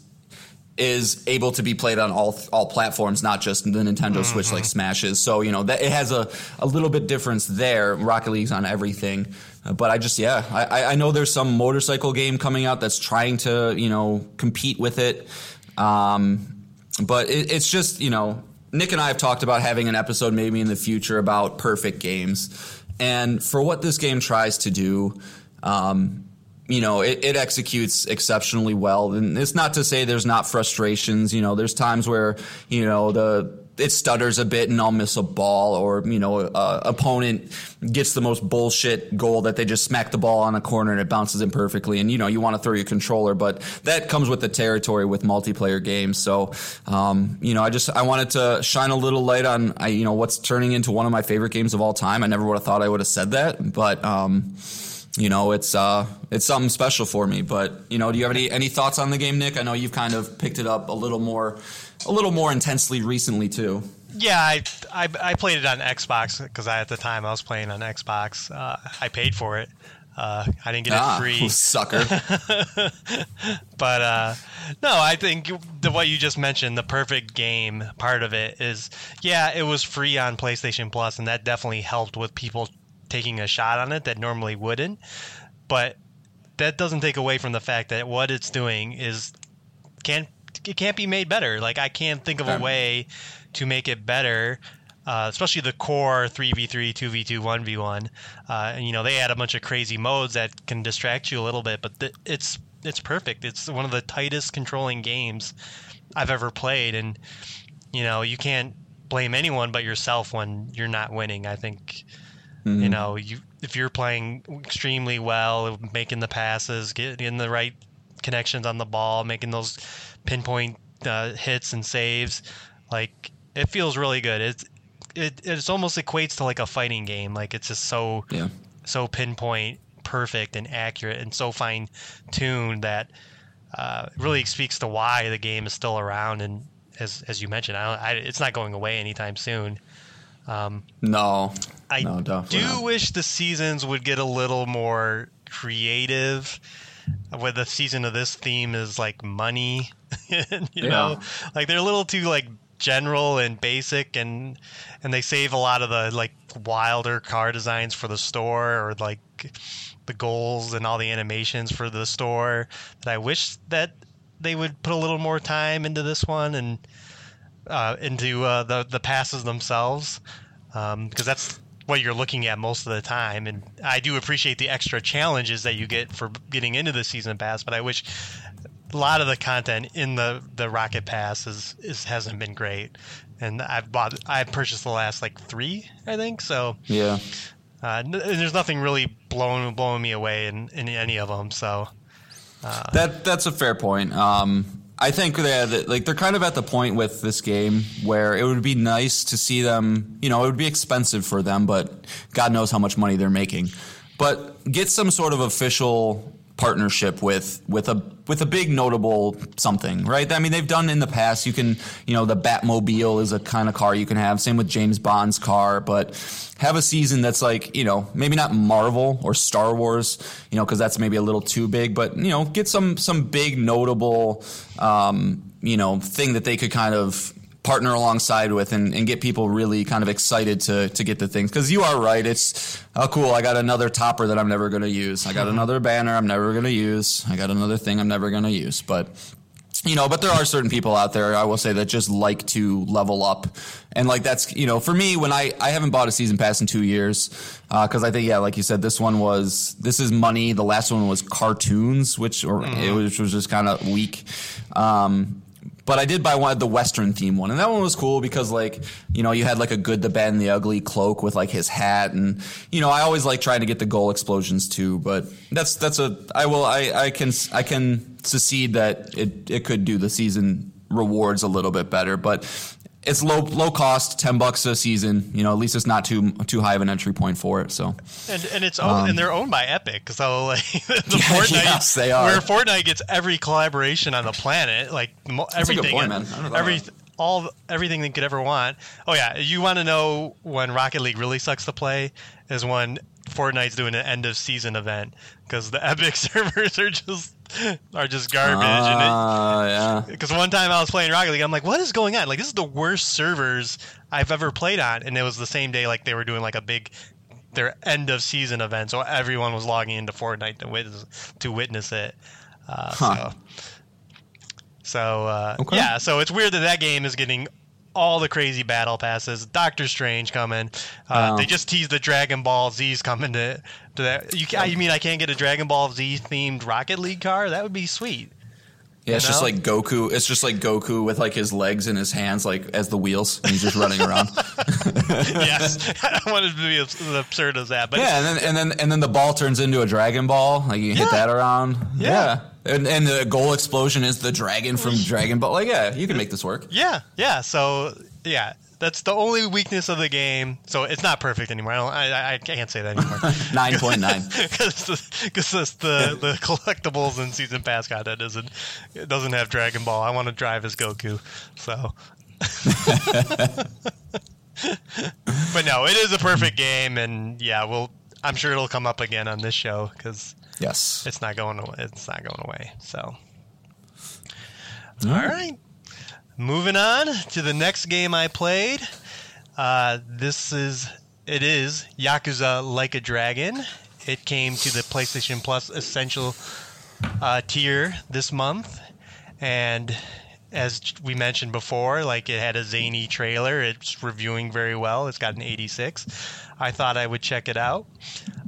is able to be played on all all platforms, not just the Nintendo mm-hmm. Switch like Smash is. So you know that it has a, a little bit difference there. Rocket League's on everything, but I just yeah, I, I know there's some motorcycle game coming out that's trying to you know compete with it, um, but it, it's just you know Nick and I have talked about having an episode maybe in the future about perfect games, and for what this game tries to do. Um, you know, it, it, executes exceptionally well. And it's not to say there's not frustrations. You know, there's times where, you know, the it stutters a bit and I'll miss a ball or, you know, uh, opponent gets the most bullshit goal that they just smack the ball on a corner and it bounces in perfectly. And, you know, you want to throw your controller, but that comes with the territory with multiplayer games. So, um, you know, I just, I wanted to shine a little light on, I, you know, what's turning into one of my favorite games of all time. I never would have thought I would have said that, but, um, you know, it's uh, it's something special for me. But you know, do you have any any thoughts on the game, Nick? I know you've kind of picked it up a little more, a little more intensely recently too. Yeah, I I, I played it on Xbox because at the time I was playing on Xbox. Uh, I paid for it. Uh, I didn't get ah, it free, sucker. but uh, no, I think the what you just mentioned, the perfect game part of it is, yeah, it was free on PlayStation Plus, and that definitely helped with people taking a shot on it that normally wouldn't. But that doesn't take away from the fact that what it's doing is can't it can't be made better. Like I can't think of a way to make it better. Uh, especially the core 3v3, 2v2, 1v1. Uh, and, you know, they add a bunch of crazy modes that can distract you a little bit, but th- it's it's perfect. It's one of the tightest controlling games I've ever played. And, you know, you can't blame anyone but yourself when you're not winning. I think Mm-hmm. You know, you if you're playing extremely well, making the passes, getting the right connections on the ball, making those pinpoint uh, hits and saves, like it feels really good. It's it it's almost equates to like a fighting game. Like it's just so yeah. so pinpoint, perfect, and accurate, and so fine tuned that uh, really speaks to why the game is still around. And as as you mentioned, I, I it's not going away anytime soon. Um, no, I no, do not. wish the seasons would get a little more creative. Where the season of this theme is like money, you yeah. know, like they're a little too like general and basic, and and they save a lot of the like wilder car designs for the store or like the goals and all the animations for the store. That I wish that they would put a little more time into this one and uh, into uh, the the passes themselves, because um, that's what you're looking at most of the time. And I do appreciate the extra challenges that you get for getting into the season pass, but I wish a lot of the content in the the Rocket Pass is, is hasn't been great. And I've bought I've purchased the last like three, I think. So yeah, uh, there's nothing really blowing blowing me away in, in any of them. So uh, that that's a fair point. Um, I think that like they're kind of at the point with this game where it would be nice to see them. You know, it would be expensive for them, but God knows how much money they're making. But get some sort of official partnership with with a with a big notable something, right? I mean, they've done in the past. You can, you know, the Batmobile is a kind of car you can have. Same with James Bond's car, but have a season that's like, you know, maybe not Marvel or Star Wars, you know, because that's maybe a little too big, but you know, get some some big notable, um, you know, thing that they could kind of partner alongside with and, and get people really kind of excited to to get the things because you are right it's oh cool i got another topper that i'm never going to use i got mm-hmm. another banner i'm never going to use i got another thing i'm never going to use but you know, but there are certain people out there, I will say, that just like to level up. And like that's, you know, for me, when I, I haven't bought a season pass in two years, because uh, I think, yeah, like you said, this one was, this is money. The last one was cartoons, which, or mm-hmm. it was, which was just kind of weak. Um, but I did buy one the Western theme one, and that one was cool because like you know you had like a good, the bad, and the ugly cloak with like his hat, and you know I always like trying to get the goal explosions too. But that's that's a I will I I can I can secede that it it could do the season rewards a little bit better, but it's low low cost, ten bucks a season. You know, at least it's not too too high of an entry point for it. So and and it's owned, and um, they're owned by Epic. So like the Yeah, Fortnite, yes, they are. where Fortnite gets every collaboration on the planet, like good everything, point, man. I don't know that every all everything they could ever want. Oh yeah, you want to know when Rocket League really sucks to play is when Fortnite's doing an end of season event because the Epic servers are just are just garbage Ah, yeah. because one time I was playing Rocket League, I'm like, what is going on? Like, this is the worst servers I've ever played on. And it was the same day, like, they were doing, like, a big, their end of season event. So everyone was logging into Fortnite to witness, to witness it. Uh, Huh. So, so uh, Okay. yeah, so it's weird that that game is getting all the crazy battle passes. Doctor Strange coming. Uh, Wow. They just teased the Dragon Ball Z's coming to, to that. You, you mean I can't get a Dragon Ball Z themed Rocket League car? That would be sweet. Yeah, it's You just like Goku. It's just like Goku with like his legs and his hands, like as the wheels, and he's just running around. yes, I wanted to be as as absurd as that, but yeah, and then and then and then the ball turns into a Dragon Ball. Like you hit that around. Yeah. And and the goal explosion is the dragon from Dragon Ball. Like yeah, you can make this work. yeah, yeah. So yeah, that's the only weakness of the game. So it's not perfect anymore. I don't. I, I can't say that anymore Nine point nine. because the the collectibles and season pass content isn't it doesn't have Dragon Ball. I want to drive as Goku. So. but no, it is a perfect game, and yeah, we'll. I'm sure it'll come up again on this show because Yes. it's not going away. It's not going away. So, all right. Moving on to the next game I played. Uh, this is it is Yakuza Like a Dragon. It came to the PlayStation Plus Essential uh, tier this month, and as we mentioned before, like it had a zany trailer. It's reviewing very well. It's got an 86. I thought I would check it out.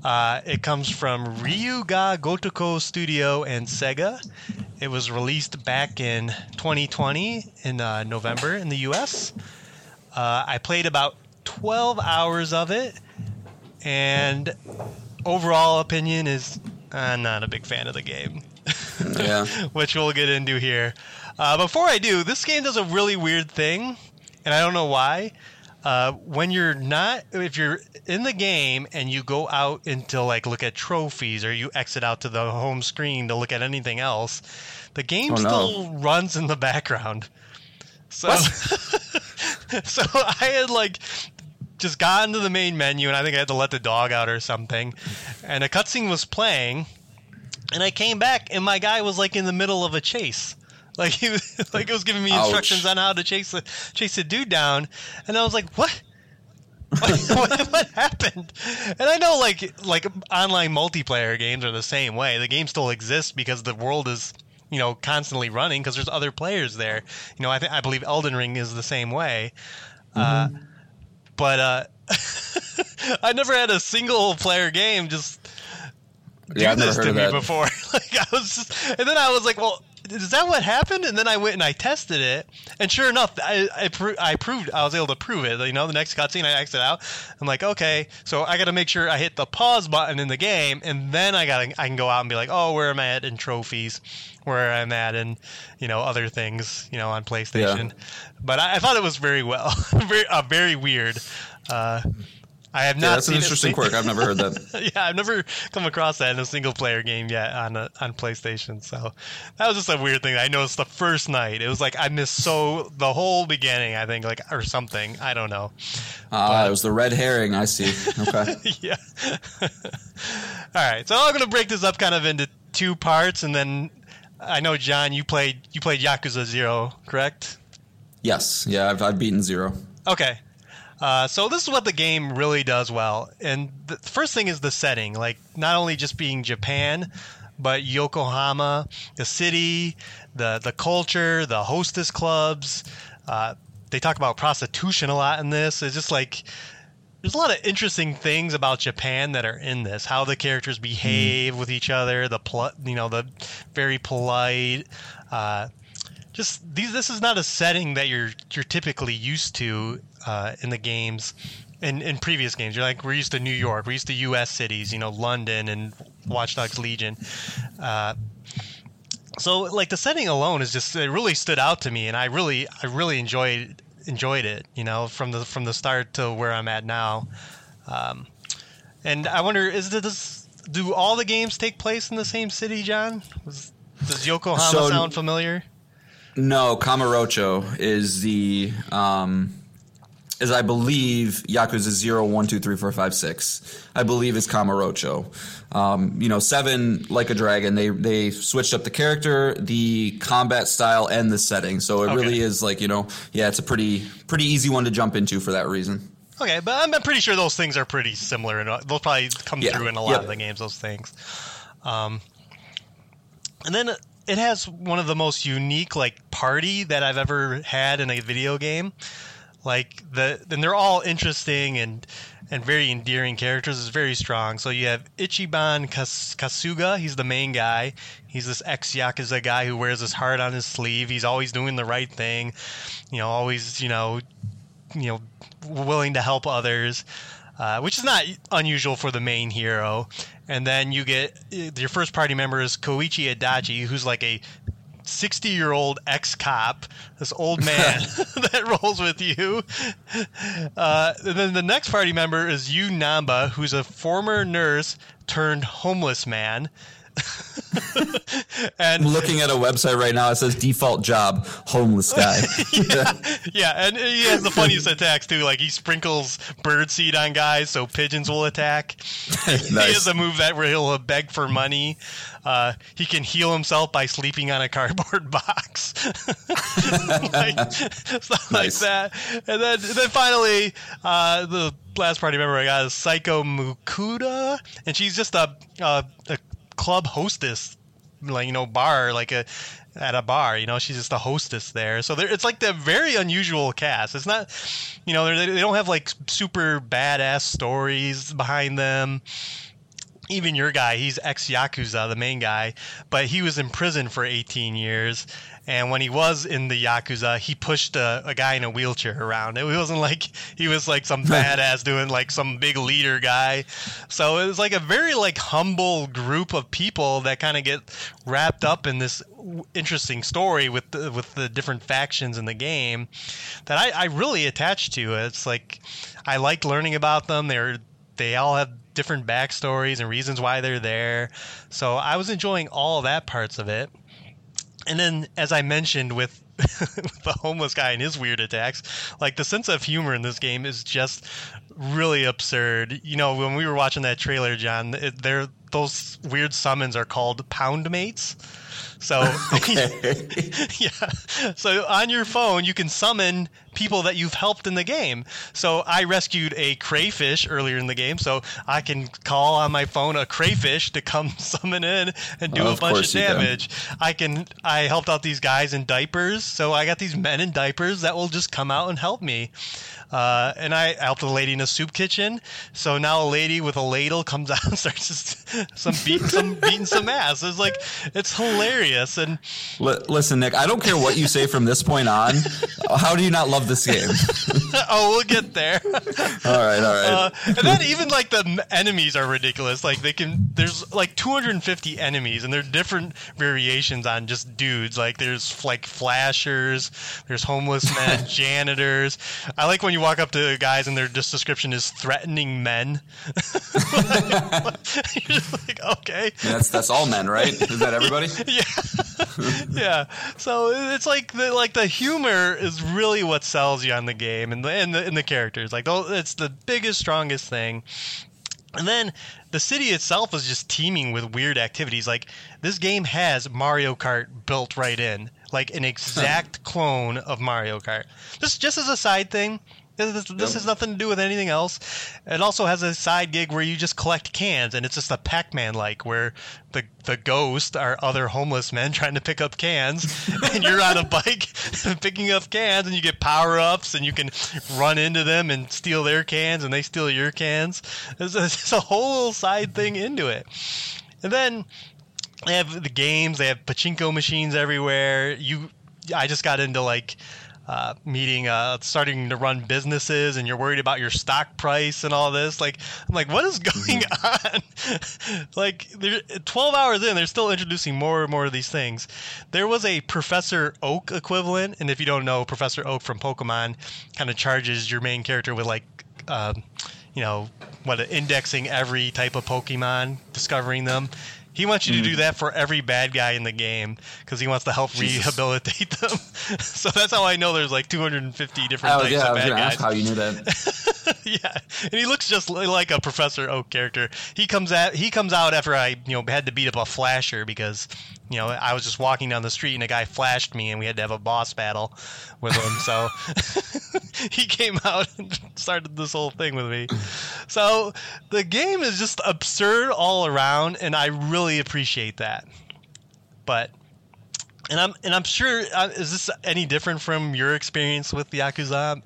Uh, it comes from Ryu Ga Gotoku Studio and Sega. It was released back in 2020 in uh, November in the US. Uh, I played about 12 hours of it, and overall opinion is I'm not a big fan of the game Yeah. which we'll get into here. Uh, before I do, this game does a really weird thing, and I don't know why. Uh, when you're not, if you're in the game and you go out into like look at trophies or you exit out to the home screen to look at anything else, the game Oh, no. still runs in the background. So, so I had like just got into the main menu and I think I had to let the dog out or something, and a cutscene was playing, and I came back and my guy was like in the middle of a chase. Like he was like it was giving me Ouch. instructions on how to chase the chase the dude down, and I was like, "What? what, what, what happened?" And I know like like online multiplayer games are the same way. The game still exists because the world is you know constantly running because there's other players there. You know, I think I believe Elden Ring is the same way. Uh, but uh, I never had a single player game just do Yeah, I've never this heard to of me before. like I was just, and then I was like, well, is that what happened? And then I went and I tested it, and sure enough, I I, pro- I proved I was able to prove it. You know, the next cutscene, I exit out. I'm like, okay, so I got to make sure I hit the pause button in the game, and then I got I can go out and be like, oh, where am I at in trophies, where I'm at in you know other things, you know, on PlayStation. But I, I thought it was very well, very uh, very weird. Uh, I have not. Yeah, that's an interesting quirk. I've never heard that. yeah, I've never come across that in a single player game yet on a, on PlayStation. So that was just a weird thing. I noticed the first night. It was like I missed so the whole beginning. I think like or something. I don't know. Ah, it was the red herring. I see. Okay. yeah. All right, so I'm gonna break this up kind of into two parts, and then I know Jon, you played you played Yakuza Zero, correct? yes. Yeah, I've, I've beaten zero. Okay. Uh, so this is what the game really does well, and the first thing is the setting. Like not only just being Japan, but Yokohama, the city, the the culture, the hostess clubs. Uh, they talk about prostitution a lot in this. It's just like there's a lot of interesting things about Japan that are in this. How the characters behave with each other, the pl- you know the very polite. Uh, just these this is not a setting that you're you're typically used to uh, in the games in, in previous games you're like we're used to new york we're used to us cities you know london and watch dogs legion uh, so like the setting alone is just it really stood out to me and i really i really enjoyed enjoyed it. You know, from the from the start to where I'm at now. Um, and I wonder, is this do all the games take place in the same city, Jon? Was, does Yokohama So- sound familiar? No, Kamurocho is the um, is I believe Yakuza zero one two three four five six. I believe is Kamurocho. Um, you know, seven like a dragon. They they switched up the character, the combat style, and the setting. So it Okay. really is like you know, yeah, it's a pretty pretty easy one to jump into for that reason. Okay, but I'm, I'm pretty sure those things are pretty similar, and uh, they'll probably come Yeah, through in a lot yep. of the games. Those things, um, and then it has one of the most unique like party that I've ever had in a video game. Like the, and they're all interesting and and very endearing characters. It's very strong. So you have Ichiban Kas- Kasuga. He's the main guy. He's this ex yakuza guy who wears his heart on his sleeve. He's always doing the right thing. You know, always you know you know willing to help others uh, which is not unusual for the main hero and then you get your first party member is koichi adachi who's like a 60 year old ex cop this old man that rolls with you. Uh, and then the next party member is Yu Nanba who's a former nurse turned homeless man and I'm looking at a website right now. It says default job homeless guy. yeah, and he has the funniest attacks too. Like he sprinkles bird seed on guys so pigeons will attack. He has a move that where he'll beg for money. Uh, he can heal himself by sleeping on a cardboard box, like, stuff like that. And then, then finally, uh, the last party member I got is Saeko Mukoda, and she's just a, a, a club hostess like you know bar like a at a bar you know she's just a hostess there. So it's like the very unusual cast. It's not you know they they don't have like super badass stories behind them even your guy, he's ex Yakuza, the main guy, but he was in prison for 18 years. And when he was in the Yakuza, he pushed a, a guy in a wheelchair around. It wasn't like he was like some badass doing like some big leader guy. So it was like a very like humble group of people that kind of get wrapped up in this interesting story with the, with the different factions in the game that I, I really attached to. It's like I liked learning about them. They're they all have different backstories and reasons why they're there. So I was enjoying all that parts of it. And then, as I mentioned with, the homeless guy and his weird attacks, like the sense of humor in this game is just really absurd. You know, when we were watching that trailer, Jon, it, those weird summons are called pound mates. So yeah. So on your phone, you can summon people that you've helped in the game. So I rescued a crayfish earlier in the game, so I can call on my phone a crayfish to come summon in and do Of a bunch of course you can. damage. I can. I helped out these guys in diapers, so I got these men in diapers that will just come out and help me. Uh, and I helped a lady in a soup kitchen. So now a lady with a ladle comes out and starts just some beating some beating some ass. It's like it's hilarious. And Li- listen, Nick, I don't care what you say from this point on. How do you not love this game? oh, we'll get there. all right, all right. Uh, and then even like the enemies are ridiculous. Like they can, there's like 250 enemies, and they're different variations on just dudes. Like there's like flashers, there's homeless men, janitors. I like when you walk up to guys and their just description is threatening men. You're just like, okay, that's that's all men, right? Is that everybody? yeah. yeah. So it's like the like the humor is really what sells you on the game and the and the, and the characters. Like it's the biggest, strongest thing. And then the city itself is just teeming with weird activities. Like this game has Mario Kart built right in, like an exact clone of Mario Kart. This just as a side thing. This, this, has nothing to do with anything else. It also has a side gig where you just collect cans, and it's just a Pac-Man like, where the the ghost are other homeless men trying to pick up cans, and you're on a bike picking up cans, and you get power ups, and you can run into them and steal their cans, and they steal your cans. There's a, there's a whole little side thing into it, and then they have the games. They have pachinko machines everywhere. You, I just got into like uh, meeting, uh, starting to run businesses, and you're worried about your stock price and all this. Like, I'm like, what is going Mm-hmm. on? like, they're 12 hours in, they're still introducing more and more of these things. There was a Professor Oak equivalent, and if you don't know, Professor Oak from Pokemon kind of charges your main character with like. Um, you know, what indexing every type of Pokemon, discovering them. He wants you to Mm. do that for every bad guy in the game because he wants to help Jesus. rehabilitate them. so that's how I know there's like 250 different Oh types yeah, of bad guys. ask how you knew that. yeah, and he looks just like a Professor Oak character. He comes at he comes out after I you know had to beat up a flasher because you know I was just walking down the street and a guy flashed me and we had to have a boss battle with him. so he came out and started this whole thing with me. So the game is just absurd all around, and I really appreciate that. But. And I'm and I'm sure uh, is this any different from your experience with the Yakuza?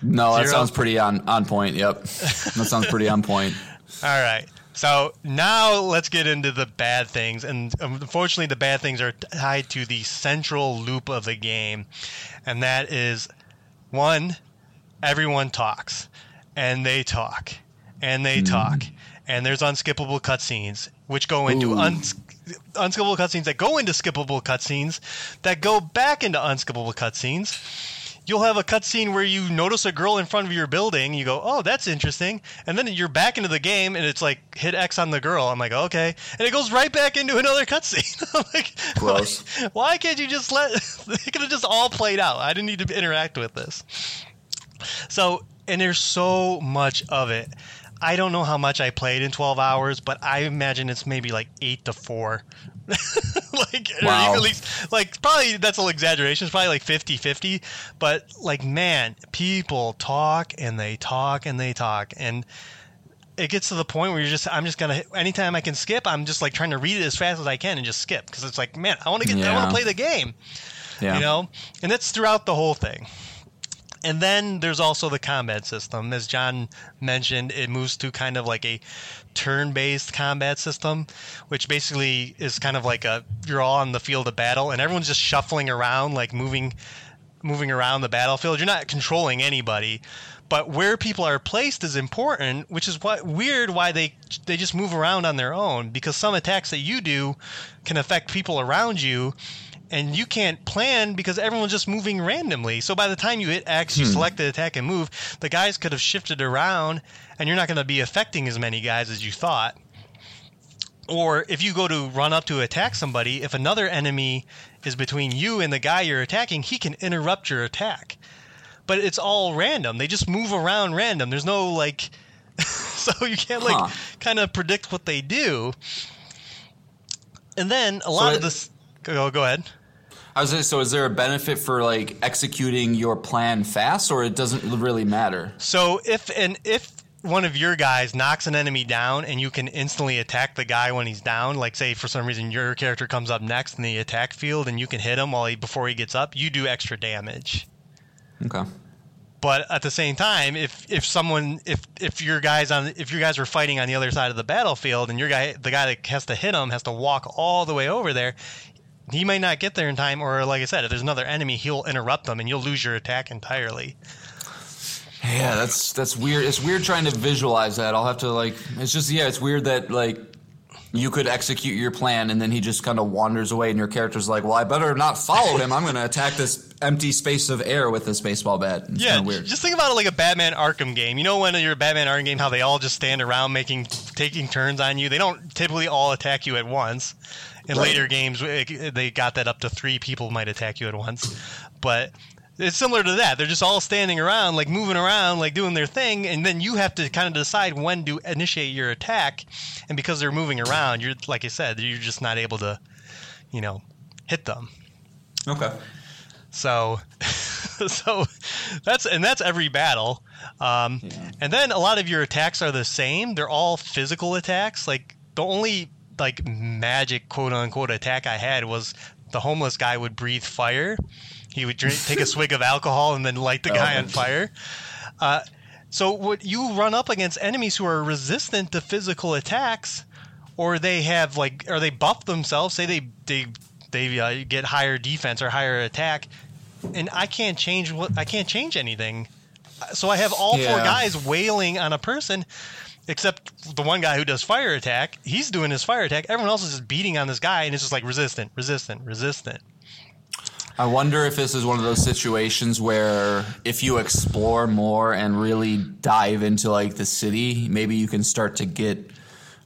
No, that Zero? sounds pretty on on point. Yep, that sounds pretty on point. All right. So now let's get into the bad things. And unfortunately, the bad things are tied to the central loop of the game. And that is one, everyone talks. And they talk. And they mm-hmm. talk. And there's unskippable cutscenes, which go into unskippable cutscenes that go into skippable cutscenes that go back into unskippable cutscenes you'll have a cutscene where you notice a girl in front of your building. You go, "Oh, that's interesting," and then you're back into the game, and it's like hit X on the girl. I'm like, "Okay," and it goes right back into another cutscene. I'm like, Gross. why, why can't you just let? It could have just all played out. I didn't need to interact with this. So, and there's so much of it. I don't know how much I played in 12 hours, but I imagine it's maybe like eight to four. like, Wow. even at least, like, probably that's an exaggeration. It's probably like 50 50. But, like, man, people talk and they talk and they talk. And it gets to the point where you're just, I'm just going to, anytime I can skip, I'm just like trying to read it as fast as I can and just skip. Because it's like, man, I want to get, I want to play the game Yeah, you know and that's throughout the whole thing and then there's also the combat system. As Jon mentioned it moves to kind of like a turn-based combat system which basically is kind of like a you're all on the field of battle and everyone's just shuffling around like moving moving around the battlefield. You're not controlling anybody but where people are placed is important which is what weird why they they just move around on their own because some attacks that you do can affect people around you and you can't plan because everyone's just moving randomly. So by the time you hit X, you hmm. select the attack and move, the guys could have shifted around, and you're not going to be affecting as many guys as you thought. Or if you go to run up to attack somebody, if another enemy is between you and the guy you're attacking, he can interrupt your attack. But it's all random. They just move around random. There's no like so you can't like Huh. kind of predict what they do. And then a lot it- of this go go ahead. I was gonna so is there a benefit for like executing your plan fast, or it doesn't really matter? So if and if one of your guys knocks an enemy down and you can instantly attack the guy when he's down, like say for some reason your character comes up next in the attack field and you can hit him while he before he gets up, you do extra damage. Okay. But at the same time, if if someone if if your guys on if your guys were fighting on the other side of the battlefield and your guy the guy that has to hit him has to walk all the way over there, he may not get there in time. Or like I said, if there's another enemy, he'll interrupt them and you'll lose your attack entirely. Yeah, that's that's weird. It's weird trying to visualize that. I'll have to like. It's just yeah, it's weird that like you could execute your plan and then he just kind of wanders away and your character's like, well, I better not follow him. I'm going to attack this empty space of air with this baseball bat. It's Yeah, weird. just think about it like a Batman Arkham game. You know when you're a Batman Arkham game, how they all just stand around making taking turns on you. They don't typically all attack you at once. In Right. later games, it- they got that up to three people might attack you at once, but it's similar to that. They're just all standing around, like moving around, like doing their thing, and then you have to kind of decide when to initiate your attack. And because they're moving around, you're like I said, you're just not able to, you know, hit them. okay. So, so that's and that's every battle. Um, Yeah. And then a lot of your attacks are the same. They're all physical attacks. Like the only like magic quote unquote attack I had was the homeless guy would breathe fire. He would drink, take a swig of alcohol and then light the guy Oh. on fire. Uh, so what you run up against enemies who are resistant to physical attacks, or they have like, or they buff themselves. Say they they they uh, get higher defense or higher attack. and I can't change what I can't change anything. So I have all four guys wailing on a person, except the one guy who does fire attack. He's doing his fire attack. Everyone else is just beating on this guy, and it's just like resistant, resistant, resistant. I wonder if this is one of those situations where if you explore more and really dive into like the city, maybe you can start to get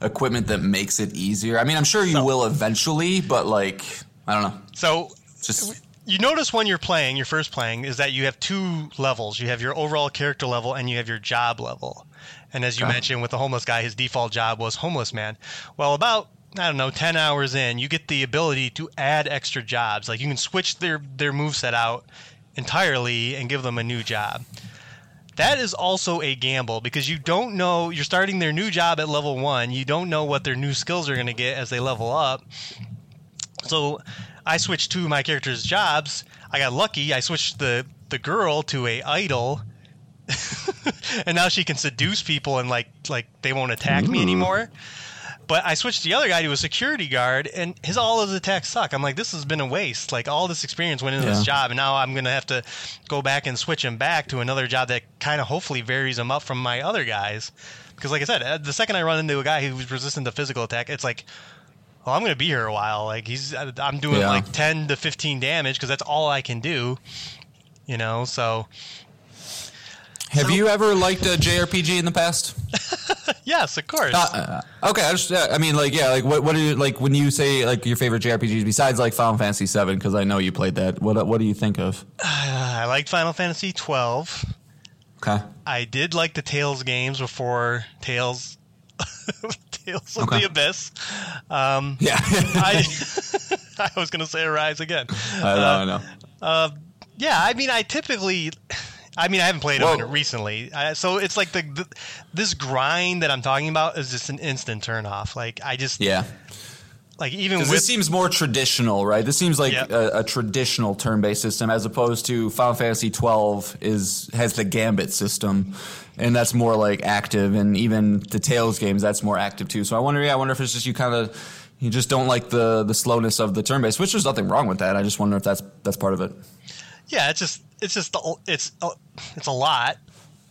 equipment that makes it easier. I mean, I'm sure you So- will eventually, but like I don't know. So Just you notice when you're playing, your first playing, is that you have two levels. You have your overall character level and you have your job level. And as you Okay. mentioned with the homeless guy, his default job was homeless man. Well, about I don't know, ten hours in, you get the ability to add extra jobs. Like you can switch their their moveset out entirely and give them a new job. That is also a gamble because you don't know you're starting their new job at level one. You don't know what their new skills are going to get as they level up. So I switched two of my character's jobs. I got lucky. I switched the the girl to a idol, and now she can seduce people and like like they won't attack me anymore. But I switched the other guy to a security guard, and his all his attacks suck. I'm like, this has been a waste. Like all this experience went into Yeah. this job, and now I'm gonna have to go back and switch him back to another job that kind of hopefully varies him up from my other guys. Because like I said, uh, the second I run into a guy who's resistant to physical attack, it's like well, I'm going to be here a while. Like he's, I'm doing Yeah. like 10 to 15 damage because that's all I can do. You know, so have you ever liked a JRPG in the past? yes, of course. Uh, uh, okay, I just uh, I mean like yeah, like what what do you like when you say like your favorite JRPGs besides like Final Fantasy 7 because I know you played that. What what do you think of? I liked Final Fantasy 12. Okay. I did like the Tales games before Tales, Tales of Okay. the Abyss. Um, Yeah. I, I was going to say Arise again. I know, I know. Uh, yeah, I mean, I typically, I mean, I haven't played Well- them recently, uh, so it's like the, the this grind that I'm talking about is just an instant turn off. Like I just, Yeah. like even with this seems more traditional, right? This seems like Yep. a, a traditional turn-based system, as opposed to Final Fantasy twelve is has the Gambit system, and that's more like active, and even the Tales games that's more active too. So I wonder, yeah, I wonder if it's just you kind of you just don't like the the slowness of the turn-based, which there's nothing wrong with that. I just wonder if that's that's part of it. yeah, it's just it's just a- it's a- it's a lot.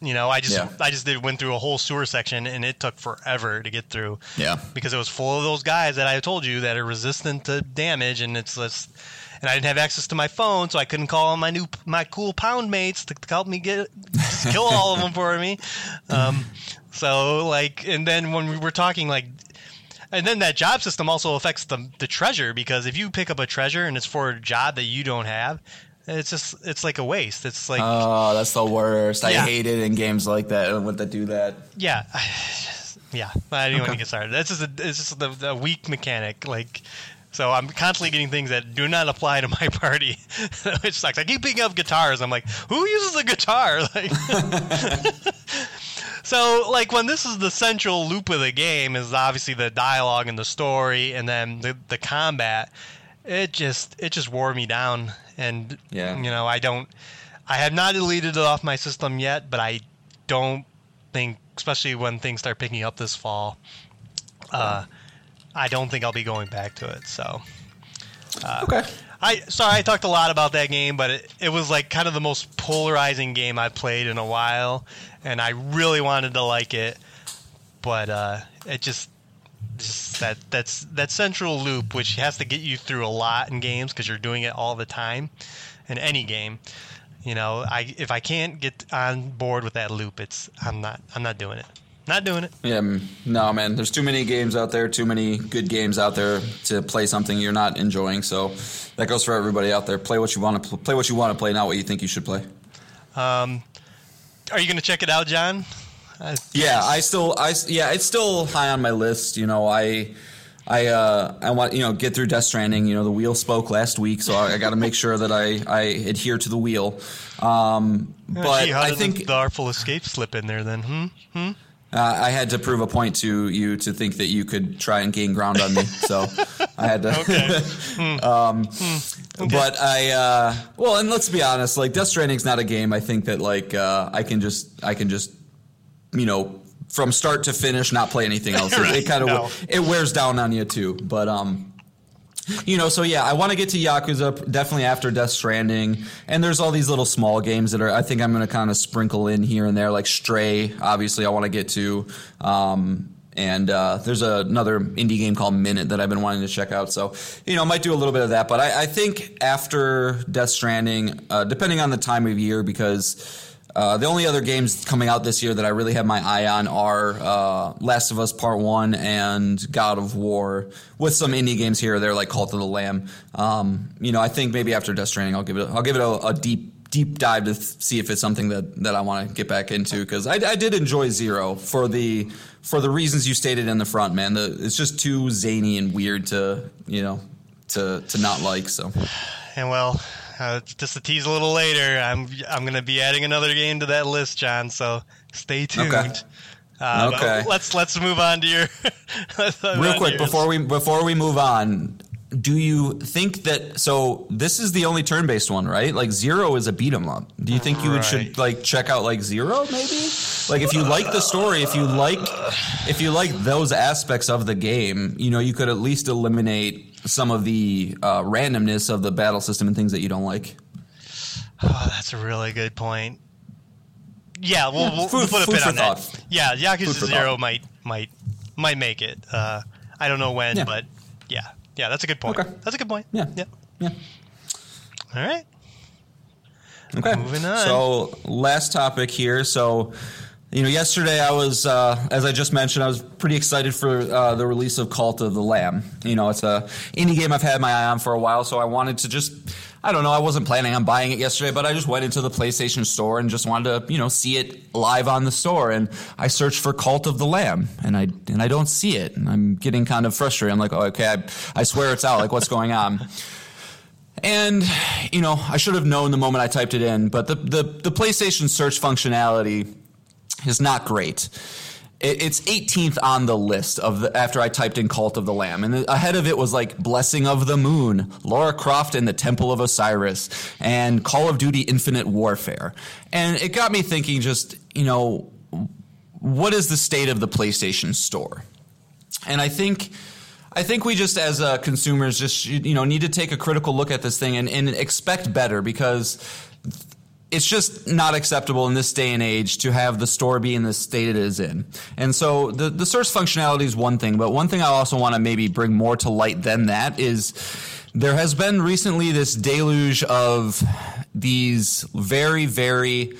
You know, I just Yeah. I just did went through a whole sewer section and it took forever to get through. Yeah. because it was full of those guys that I told you that are resistant to damage, and it's just. And I didn't have access to my phone, so I couldn't call on my new my cool pound mates to, to help me get kill all of them for me. Um, so like, and then when we were talking like, and then that job system also affects the the treasure because if you pick up a treasure and it's for a job that you don't have, it's just it's like a waste. It's like Oh, that's the worst. I hate it in games like that when they do that. Yeah, yeah. I don't want to get started. That's just a, it's just the, the weak mechanic. Like, so I'm constantly getting things that do not apply to my party, which sucks. I keep picking up guitars. I'm like, who uses a guitar? Like, so like when this is the central loop of the game is obviously the dialogue and the story, and then the the combat. It just it just wore me down, and Yeah. you know I don't. I have not deleted it off my system yet, but I don't think, especially when things start picking up this fall, uh, I don't think I'll be going back to it. So, Okay. I sorry I talked a lot about that game, but it, it was like kind of the most polarizing game I've played in a while, and I really wanted to like it, but uh, it just just that that's that central loop which has to get you through a lot in games because you're doing it all the time in any game. You know, I if I can't get on board with that loop, it's I'm not I'm not doing it. Not doing it. Yeah, mm, no, man. There's too many games out there, too many good games out there to play something you're not enjoying. So that goes for everybody out there. Play what you want to pl- play. What you want to play, not what you think you should play. um, Are you going to check it out, Jon? Yeah, I still, I yeah, it's still high on my list. You know, I, I, uh, I want you know get through Death Stranding. You know, the wheel spoke last week, so I, I got to make sure that I, I adhere to the wheel. Um, but Gee, I think the Artful Escape slip in there then? Hmm. Uh, I had to prove a point to you to think that you could try and gain ground on me. So I had to. um, But I, uh, well, and let's be honest, like Death Stranding's not a game. I think that like uh, I can just, I can just, you know, from start to finish, not play anything else. It- Right, It, kind of no. it wears down on you too. But um, you know, so yeah, I want to get to Yakuza definitely after Death Stranding, and there's all these little small games that are I think I'm going to kind of sprinkle in here and there, like Stray. Obviously, I want to get to. Um, and uh, there's a, another indie game called Minute that I've been wanting to check out. So, you know, I might do a little bit of that. But I, I think after Death Stranding, uh, depending on the time of year, because uh, the only other games coming out this year that I really have my eye on are uh, Last of Us Part One and God of War, with some indie games here or there like Cult of the Lamb. Um, you know, I think maybe after Death Stranding, I'll give it I'll give it a, a deep deep dive to see if it's something that, that I want to get back into because I, I, did enjoy Zero for the for the reasons you stated in the front, man. The, it's just too zany and weird to you know to to not like. So, and well, uh, just to tease a little later, I'm I'm going to be adding another game to that list, Jon. So stay tuned. Okay. Uh, okay. Let's let's move on to your. Real quick before we before we move on, do you think that so this is the only turn-based one right like zero is a beat 'em up do you think you right. should like check out like zero maybe like if you like the story if you like if you like those aspects of the game you know you could at least eliminate some of the uh, randomness of the battle system and things that you don't like. Oh, that's a really good point. Yeah, we'll, yeah, we'll, food, we'll put a pin on thought. that. Yeah, Yakuza Zero thought. might might might make it. Uh, I don't know when, yeah. but yeah, yeah, that's a good point. Okay. That's a good point. Yeah, yeah, yeah. All right. Okay. Moving on. So last topic here. So you know, yesterday I was, uh, as I just mentioned, I was pretty excited for uh, the release of Cult of the Lamb. You know, it's a indie game I've had my eye on for a while, so I wanted to just, I don't know, I wasn't planning on buying it yesterday, but I just went into the PlayStation Store and just wanted to, you know, see it live on the store. And I searched for Cult of the Lamb, and I and I don't see it, and I'm getting kind of frustrated. I'm like, oh, okay, I, I swear it's out. Like, what's going on? And you know, I should have known the moment I typed it in, but the the, the PlayStation search functionality is not great. It's 18th on the list of the, after I typed in Cult of the Lamb, and ahead of it was like Blessing of the Moon, Lara Croft and the Temple of Osiris, and Call of Duty Infinite Warfare, and it got me thinking. Just you know, what is the state of the PlayStation Store? And I think. I think we just, as uh, consumers, just you know, need to take a critical look at this thing and, and expect better because it's just not acceptable in this day and age to have the store be in the state it is in. And so the, the search functionality is one thing, but one thing I also want to maybe bring more to light than that is there has been recently this deluge of these very, very,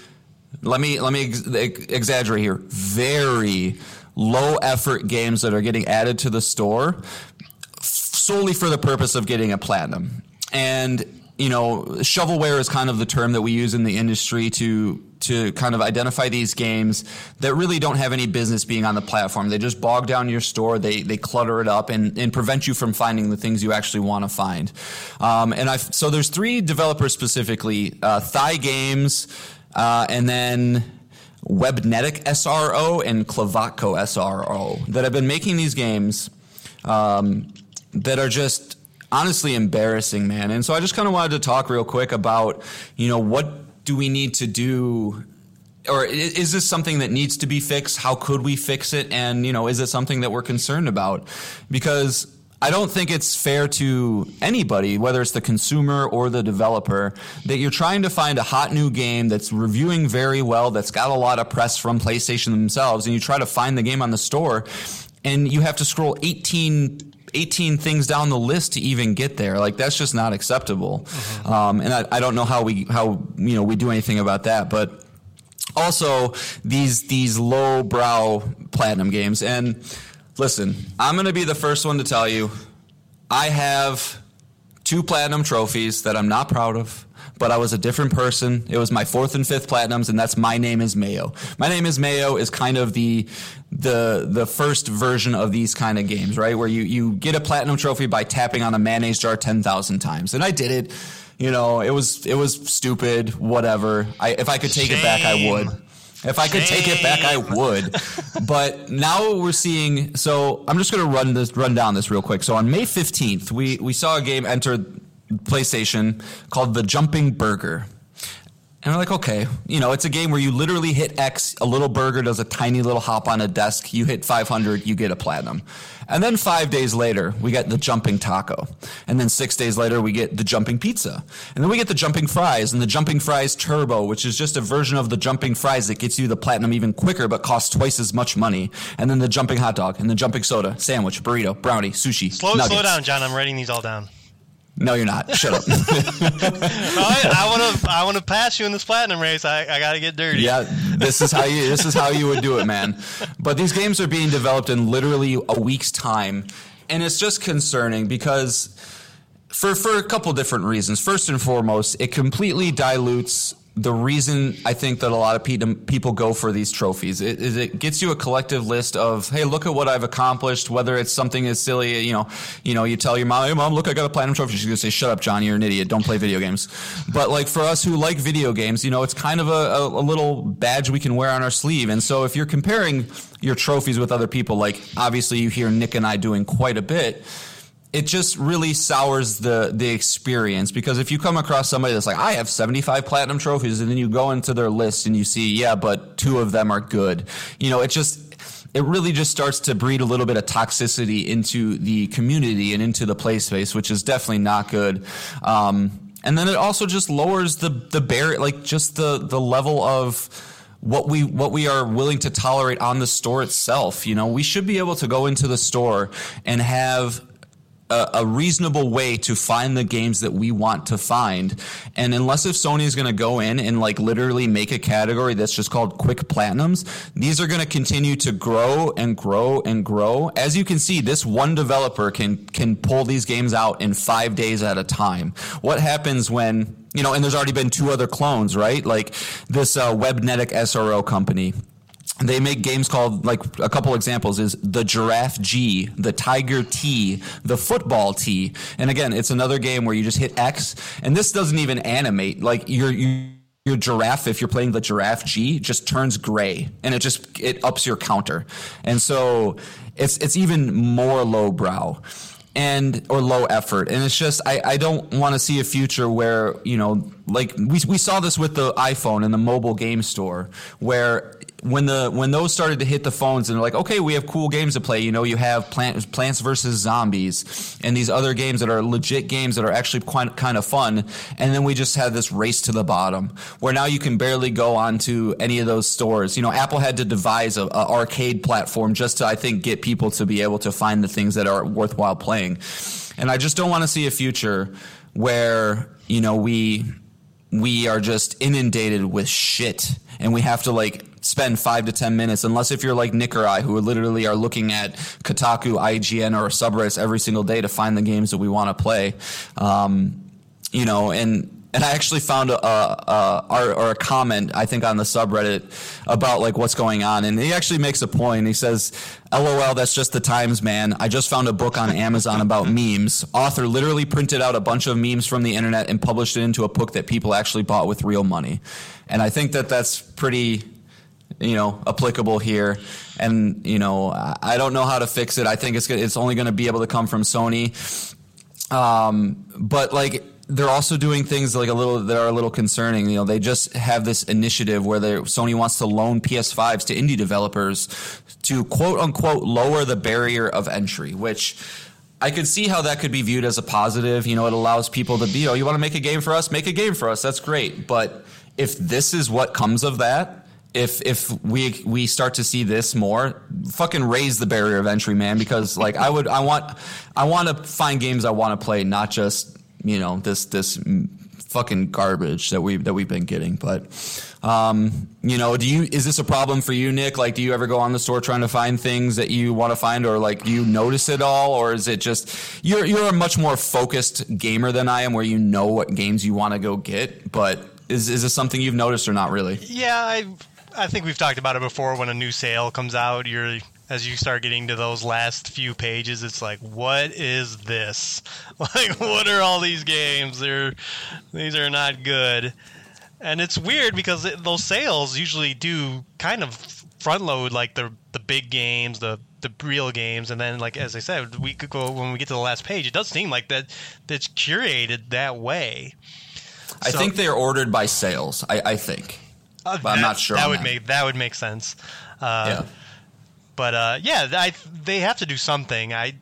let me, let me ex- exaggerate here, very low effort games that are getting added to the store solely for the purpose of getting a platinum. And you know, shovelware is kind of the term that we use in the industry to to kind of identify these games that really don't have any business being on the platform. They just bog down your store, they they clutter it up, and, and prevent you from finding the things you actually want to find. Um, and I so there's three developers specifically: uh, ThiGames, uh, and then. Webnetic SRO and Clavatco SRO that have been making these games um, that are just honestly embarrassing, man. And so I just kind of wanted to talk real quick about, you know, what do we need to do or is this something that needs to be fixed? How could we fix it? And, you know, is it something that we're concerned about? Because I don't think it's fair to anybody, whether it's the consumer or the developer, that you're trying to find a hot new game that's reviewing very well, that's got a lot of press from PlayStation themselves, and you try to find the game on the store, and you have to scroll 18 18 things down the list to even get there. Like that's just not acceptable. Mm-hmm. Um, and I, I, don't know how we how you know we do anything about that, but also these these low brow platinum games. And listen, I'm going to be the first one to tell you, I have two platinum trophies that I'm not proud of but I was a different person. It was my fourth and fifth platinums, and that's my name is Mayo. My name is Mayo is kind of the the the first version of these kind of games, right? Where you you get a platinum trophy by tapping on a mayonnaise jar ten thousand times, and I did it. You know, it was it was stupid. Whatever. I, if I could take Shame. it back, I would. If I could take it back, I would. but now we're seeing. So I'm just going to run this, run down this real quick. So on May 15th, we we saw a game enter PlayStation called The Jumping Burger. And we're like, okay, you know, it's a game where you literally hit X, a little burger does a tiny little hop on a desk, you hit 500, you get a platinum. And then five days later, we get the jumping taco. And then six days later, we get the jumping pizza. And then we get the jumping fries and the jumping fries turbo, which is just a version of the jumping fries that gets you the platinum even quicker, but costs twice as much money. And then the jumping hot dog and the jumping soda, sandwich, burrito, brownie, sushi. Slow, nuggets. slow down, Jon. I'm writing these all down. No, you're not. Shut up. Oh, I want to. I want to pass you in this platinum race. I, I got to get dirty. Yeah, this is how you this is how you would do it, man. But these games are being developed in literally a week's time, and it's just concerning because for for a couple different reasons. First and foremost, it completely dilutes the reason I think that a lot of people go for these trophies is it gets you a collective list of, hey, look at what I've accomplished. Whether it's something as silly, you know, you know, you tell your mom, hey, mom, look, I got a platinum trophy. She's gonna say, shut up, Johnny, you're an idiot. Don't play video games. But like for us who like video games, you know, it's kind of a, a, a little badge we can wear on our sleeve. And so if you're comparing your trophies with other people, like obviously you hear Nick and I doing quite a bit it just really sours the the experience because if you come across somebody that's like I have 75 platinum trophies and then you go into their list and you see yeah but two of them are good you know it just it really just starts to breed a little bit of toxicity into the community and into the play space which is definitely not good um, and then it also just lowers the the barrier like just the the level of what we what we are willing to tolerate on the store itself. You know, we should be able to go into the store and have a, a, reasonable way to find the games that we want to find. And unless if Sony is going to go in and like literally make a category that's just called quick platinums, these are going to continue to grow and grow and grow. As you can see, this one developer can can pull these games out in five days at a time. What happens when you know, and there's already been two other clones, right? Like this uh, Webnetic SRO company they make games called like a couple examples is the giraffe G, the tiger T, the football T. And again, it's another game where you just hit X and this doesn't even animate. Like your your giraffe if you're playing the giraffe G just turns gray and it just it ups your counter. And so it's it's even more lowbrow and or low effort and it's just i, I don't want to see a future where you know like we, we saw this with the iphone and the mobile game store where when the when those started to hit the phones and they're like, okay, we have cool games to play. You know, you have Plant, Plants versus Zombies and these other games that are legit games that are actually quite kind of fun. And then we just had this race to the bottom where now you can barely go onto any of those stores. You know, Apple had to devise a, a arcade platform just to I think get people to be able to find the things that are worthwhile playing. And I just don't want to see a future where you know we we are just inundated with shit and we have to like spend five to ten minutes, unless if you're like Nick or I, who literally are looking at Kotaku, IGN, or subreddits every single day to find the games that we want to play. Um, you know, and and I actually found a, a, a, or a comment I think on the subreddit about like what's going on, and he actually makes a point. He says, "LOL, that's just the times, man. I just found a book on Amazon about memes. Author literally printed out a bunch of memes from the internet and published it into a book that people actually bought with real money." And I think that that's pretty you know applicable here and you know i don't know how to fix it i think it's it's only going to be able to come from sony um, but like they're also doing things like a little that are a little concerning. You know, they just have this initiative where Sony wants to loan PS5s to indie developers to quote unquote lower the barrier of entry, which I could see how that could be viewed as a positive. You know, it allows people to be, oh, you want to make a game for us? Make a game for us. That's great. But if this is what comes of that, if if we we start to see this more, fucking raise the barrier of entry, man. Because like I would, I want, I want to find games I want to play, not just you know this this fucking garbage that we that we've been getting. But um, you know, do you is this a problem for you, Nick? Like, do you ever go on the store trying to find things that you want to find, or like do you notice it all, or is it just you're you're a much more focused gamer than I am, where you know what games you want to go get, but is is this something you've noticed or not really? Yeah, I I think we've talked about it before. When a new sale comes out, you're as you start getting to those last few pages, it's like, what is this? Like, what are all these games? They're these are not good, and it's weird because it, those sales usually do kind of front load like the the big games, the the real games, and then like as I said, we could go when we get to the last page. It does seem like that that's curated that way. I So- think they're ordered by sales. I, I think, Uh, but I'm not sure. That would that. make that would make sense. Uh, yeah. But uh, yeah, I, they have to do something. I,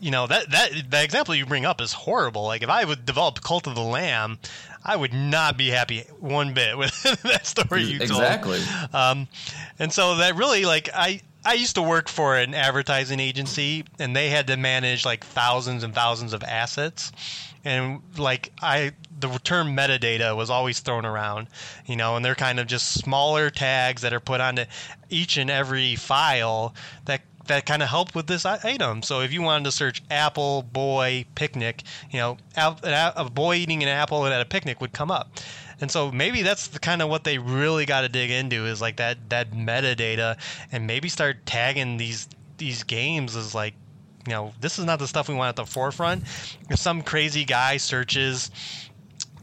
you know, that that the example you bring up is horrible. Like if I would develop Cult of the Lamb, I would not be happy one bit with that story you told. Exactly. Um, and so that really like I I used to work for an advertising agency and they had to manage like thousands and thousands of assets and like I the term metadata was always thrown around, you know, and they're kind of just smaller tags that are put onto each and every file that that kind of help with this item. So if you wanted to search apple boy picnic, you know, a boy eating an apple at a picnic would come up. And so maybe that's the kind of what they really got to dig into is like that that metadata and maybe start tagging these these games as like you know this is not the stuff we want at the forefront. If some crazy guy searches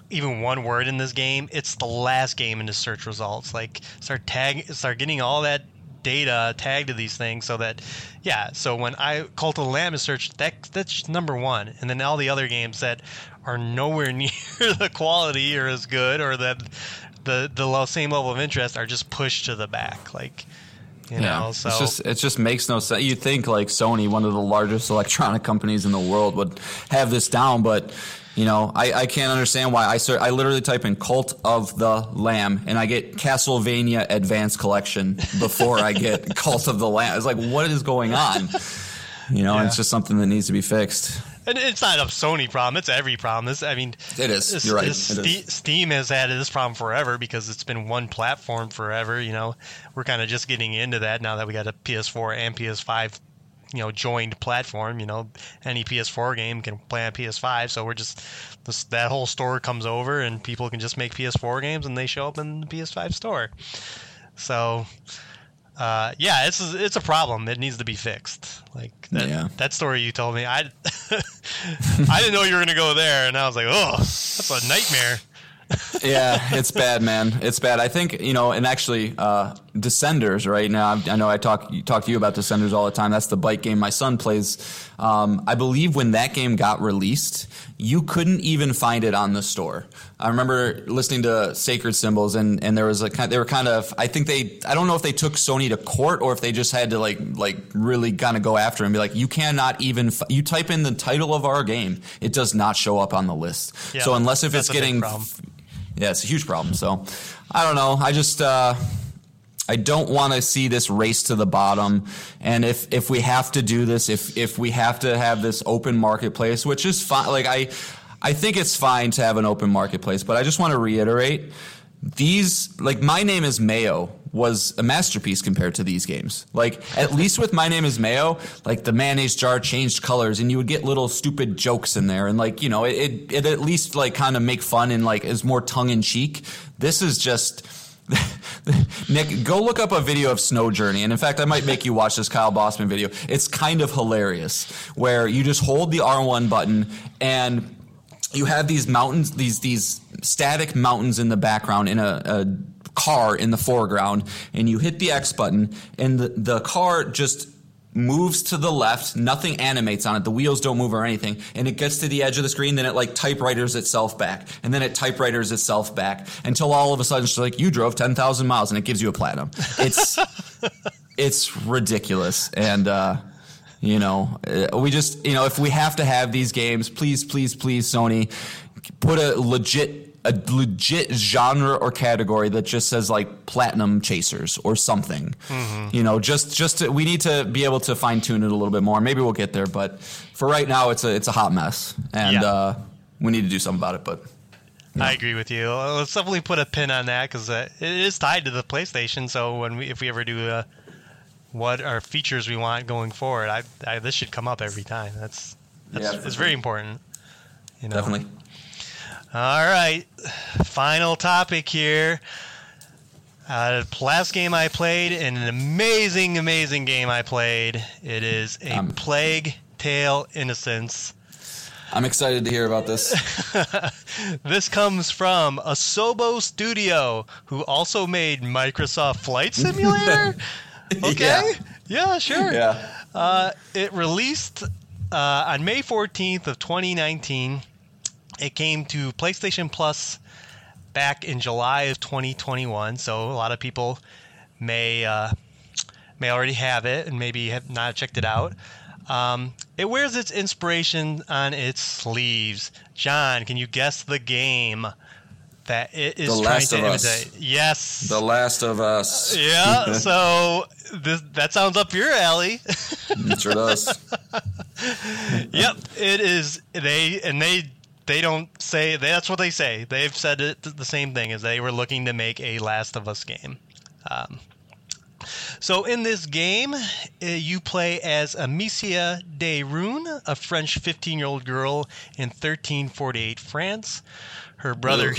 even one word in this game, it's the last game in the search results. Like start tag start getting all that data tagged to these things so that yeah, so when I Cult of the Lamb is searched, that that's number one. And then all the other games that are nowhere near the quality or as good or that the the low, same level of interest are just pushed to the back. Like you know, so it's just it just makes no sense. You'd think like Sony, one of the largest electronic companies in the world, would have this down, but you know, I, I can't understand why. I ser- I literally type in "Cult of the Lamb" and I get Castlevania Advanced Collection before I get Cult of the Lamb. It's like, what is going on? You know, Yeah. it's just something that needs to be fixed. And it's not a Sony problem; it's every problem. This, I mean, It is. this- You're right. this It is. Ste- Steam has had this problem forever because it's been one platform forever. You know, we're kind of just getting into that now that we got a PS4 and PS5, you know, joined platform. You know, any PS4 game can play on PS5, so we're just this, that whole store comes over and people can just make PS4 games and they show up in the PS5 store. So. Uh, yeah, it's it's a problem. It needs to be fixed. Like that, Yeah. that story you told me, I I didn't know you were gonna go there, and I was like, oh, that's a nightmare. yeah, it's bad, man. It's bad. I think you know, and actually, uh, Descenders. Right now, I I know I talk talk to you about Descenders all the time. That's the bike game my son plays. Um, I believe when that game got released, you couldn't even find it on the store. I remember listening to Sacred Symbols, and and there was a kind. They were kind of. I think they. I don't know if they took Sony to court or if they just had to like like really kind of go after and be like, you cannot even. F- you type in the title of our game, it does not show up on the list. Yeah, so unless if it's getting yeah, it's a huge problem. So I don't know. I just uh, I don't want to see this race to the bottom. And if if we have to do this, if if we have to have this open marketplace, which is fine. Like I I think it's fine to have an open marketplace, but I just want to reiterate these like my name is Mayo was a masterpiece compared to these games. Like at least with my name is Mayo, like the mayonnaise jar changed colors and you would get little stupid jokes in there and like you know it it, it at least like kind of make fun and like is more tongue in cheek. This is just. Nick, go look up a video of Snow Journey. And in fact, I might make you watch this Kyle Bosman video. It's kind of hilarious where you just hold the R1 button and you have these mountains, these these static mountains in the background in a, a car in the foreground, and you hit the X button, and the, the car just moves to the left. Nothing animates on it. The wheels don't move or anything, and it gets to the edge of the screen. Then it like typewriters itself back, and then it typewriters itself back until all of a sudden it's like you drove ten thousand miles, and it gives you a platinum. It's it's ridiculous, and. uh you know, uh, we just, you know, if we have to have these games, please, please, please, Sony, put a legit, a legit genre or category that just says like platinum chasers or something. You know, just, just to, we need to be able to fine tune it a little bit more. Maybe we'll get there, but for right now, it's a, it's a hot mess, and Yeah. uh, we need to do something about it. But I agree with you. Let's definitely put a pin on that because uh, it is tied to the PlayStation. So when we, if we ever do uh, what are features we want going forward, I, I this should come up every time. That's that's Yeah, it's very important. You know? definitely, All right, final topic here. Uh, last game I played, and an amazing, amazing game I played. It is a Um, Plague Tale Innocence. I'm excited to hear about this. This comes from Asobo Studio, who also made Microsoft Flight Simulator. Okay, yeah, sure. yeah, Uh, it released uh, on May 14th of 2019. It came to PlayStation Plus back in July of 2021. So a lot of people may uh, may already have it and maybe have not checked it out. Um, it wears its inspiration on its sleeves. Jon, can you guess the game that it is The trying to imitate? Yes. The Last of Us. yeah. So this, that sounds up your alley. It sure does. yep, it is. They and they they don't say that's what they say. They've said it the same thing as they were looking to make a Last of Us game. Um, so in this game, uh, you play as Amicia de Rune, a French 15-year-old girl in 1348 France. Her brother.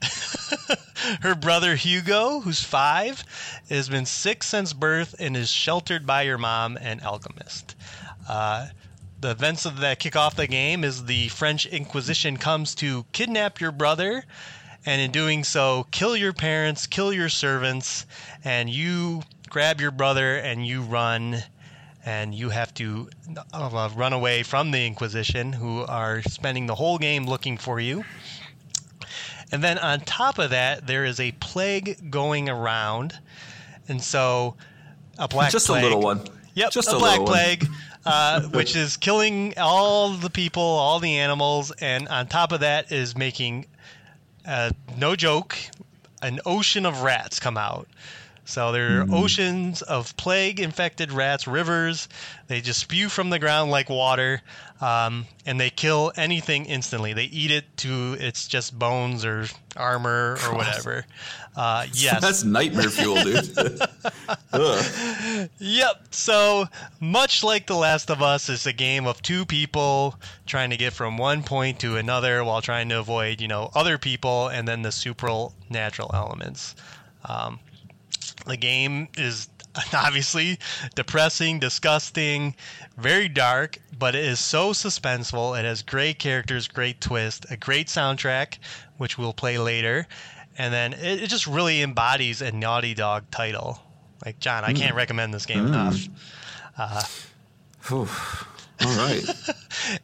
Her brother Hugo, who's five, has been sick since birth and is sheltered by your mom, an alchemist. Uh, the events of that kick off the game is the French Inquisition comes to kidnap your brother, and in doing so, kill your parents, kill your servants, and you grab your brother and you run, and you have to uh, run away from the Inquisition, who are spending the whole game looking for you. And then on top of that, there is a plague going around, and so a black Just plague. a little one. Yep, Just a, a black plague. one. uh, which is killing all the people, all the animals, and on top of that is making, uh, no joke, an ocean of rats come out. So there are Hmm. oceans of plague-infected rats, rivers. They just spew from the ground like water, um, and they kill anything instantly. They eat it to its just bones or armor or whatever. Uh, yes, That's nightmare fuel, dude. Yep. So much like The Last of Us, it's a game of two people trying to get from one point to another while trying to avoid, you know, other people and then the supernatural elements. Um, the game is obviously depressing, disgusting, very dark, but it is so suspenseful. It has great characters, great twist, a great soundtrack, which we'll play later, and then it, it just really embodies a Naughty Dog title. Like Jon, I can't recommend this game enough. Whew. All right.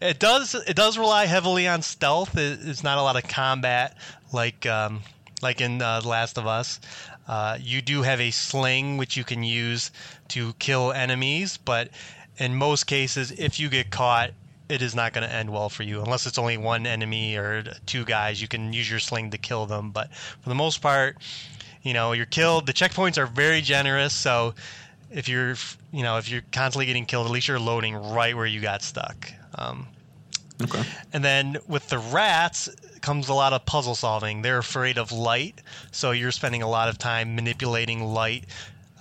It does it does rely heavily on stealth. It, it's not a lot of combat like um, like in uh, Last of Us. Uh, you do have a sling which you can use to kill enemies, but in most cases, if you get caught, it is not going to end well for you unless it's only one enemy or two guys. You can use your sling to kill them, but for the most part, you know you're killed. The checkpoints are very generous, so if you're you know if you're constantly getting killed, at least you're loading right where you got stuck. Um, Okay. and then with the rats comes a lot of puzzle solving. They're afraid of light, so you're spending a lot of time manipulating light,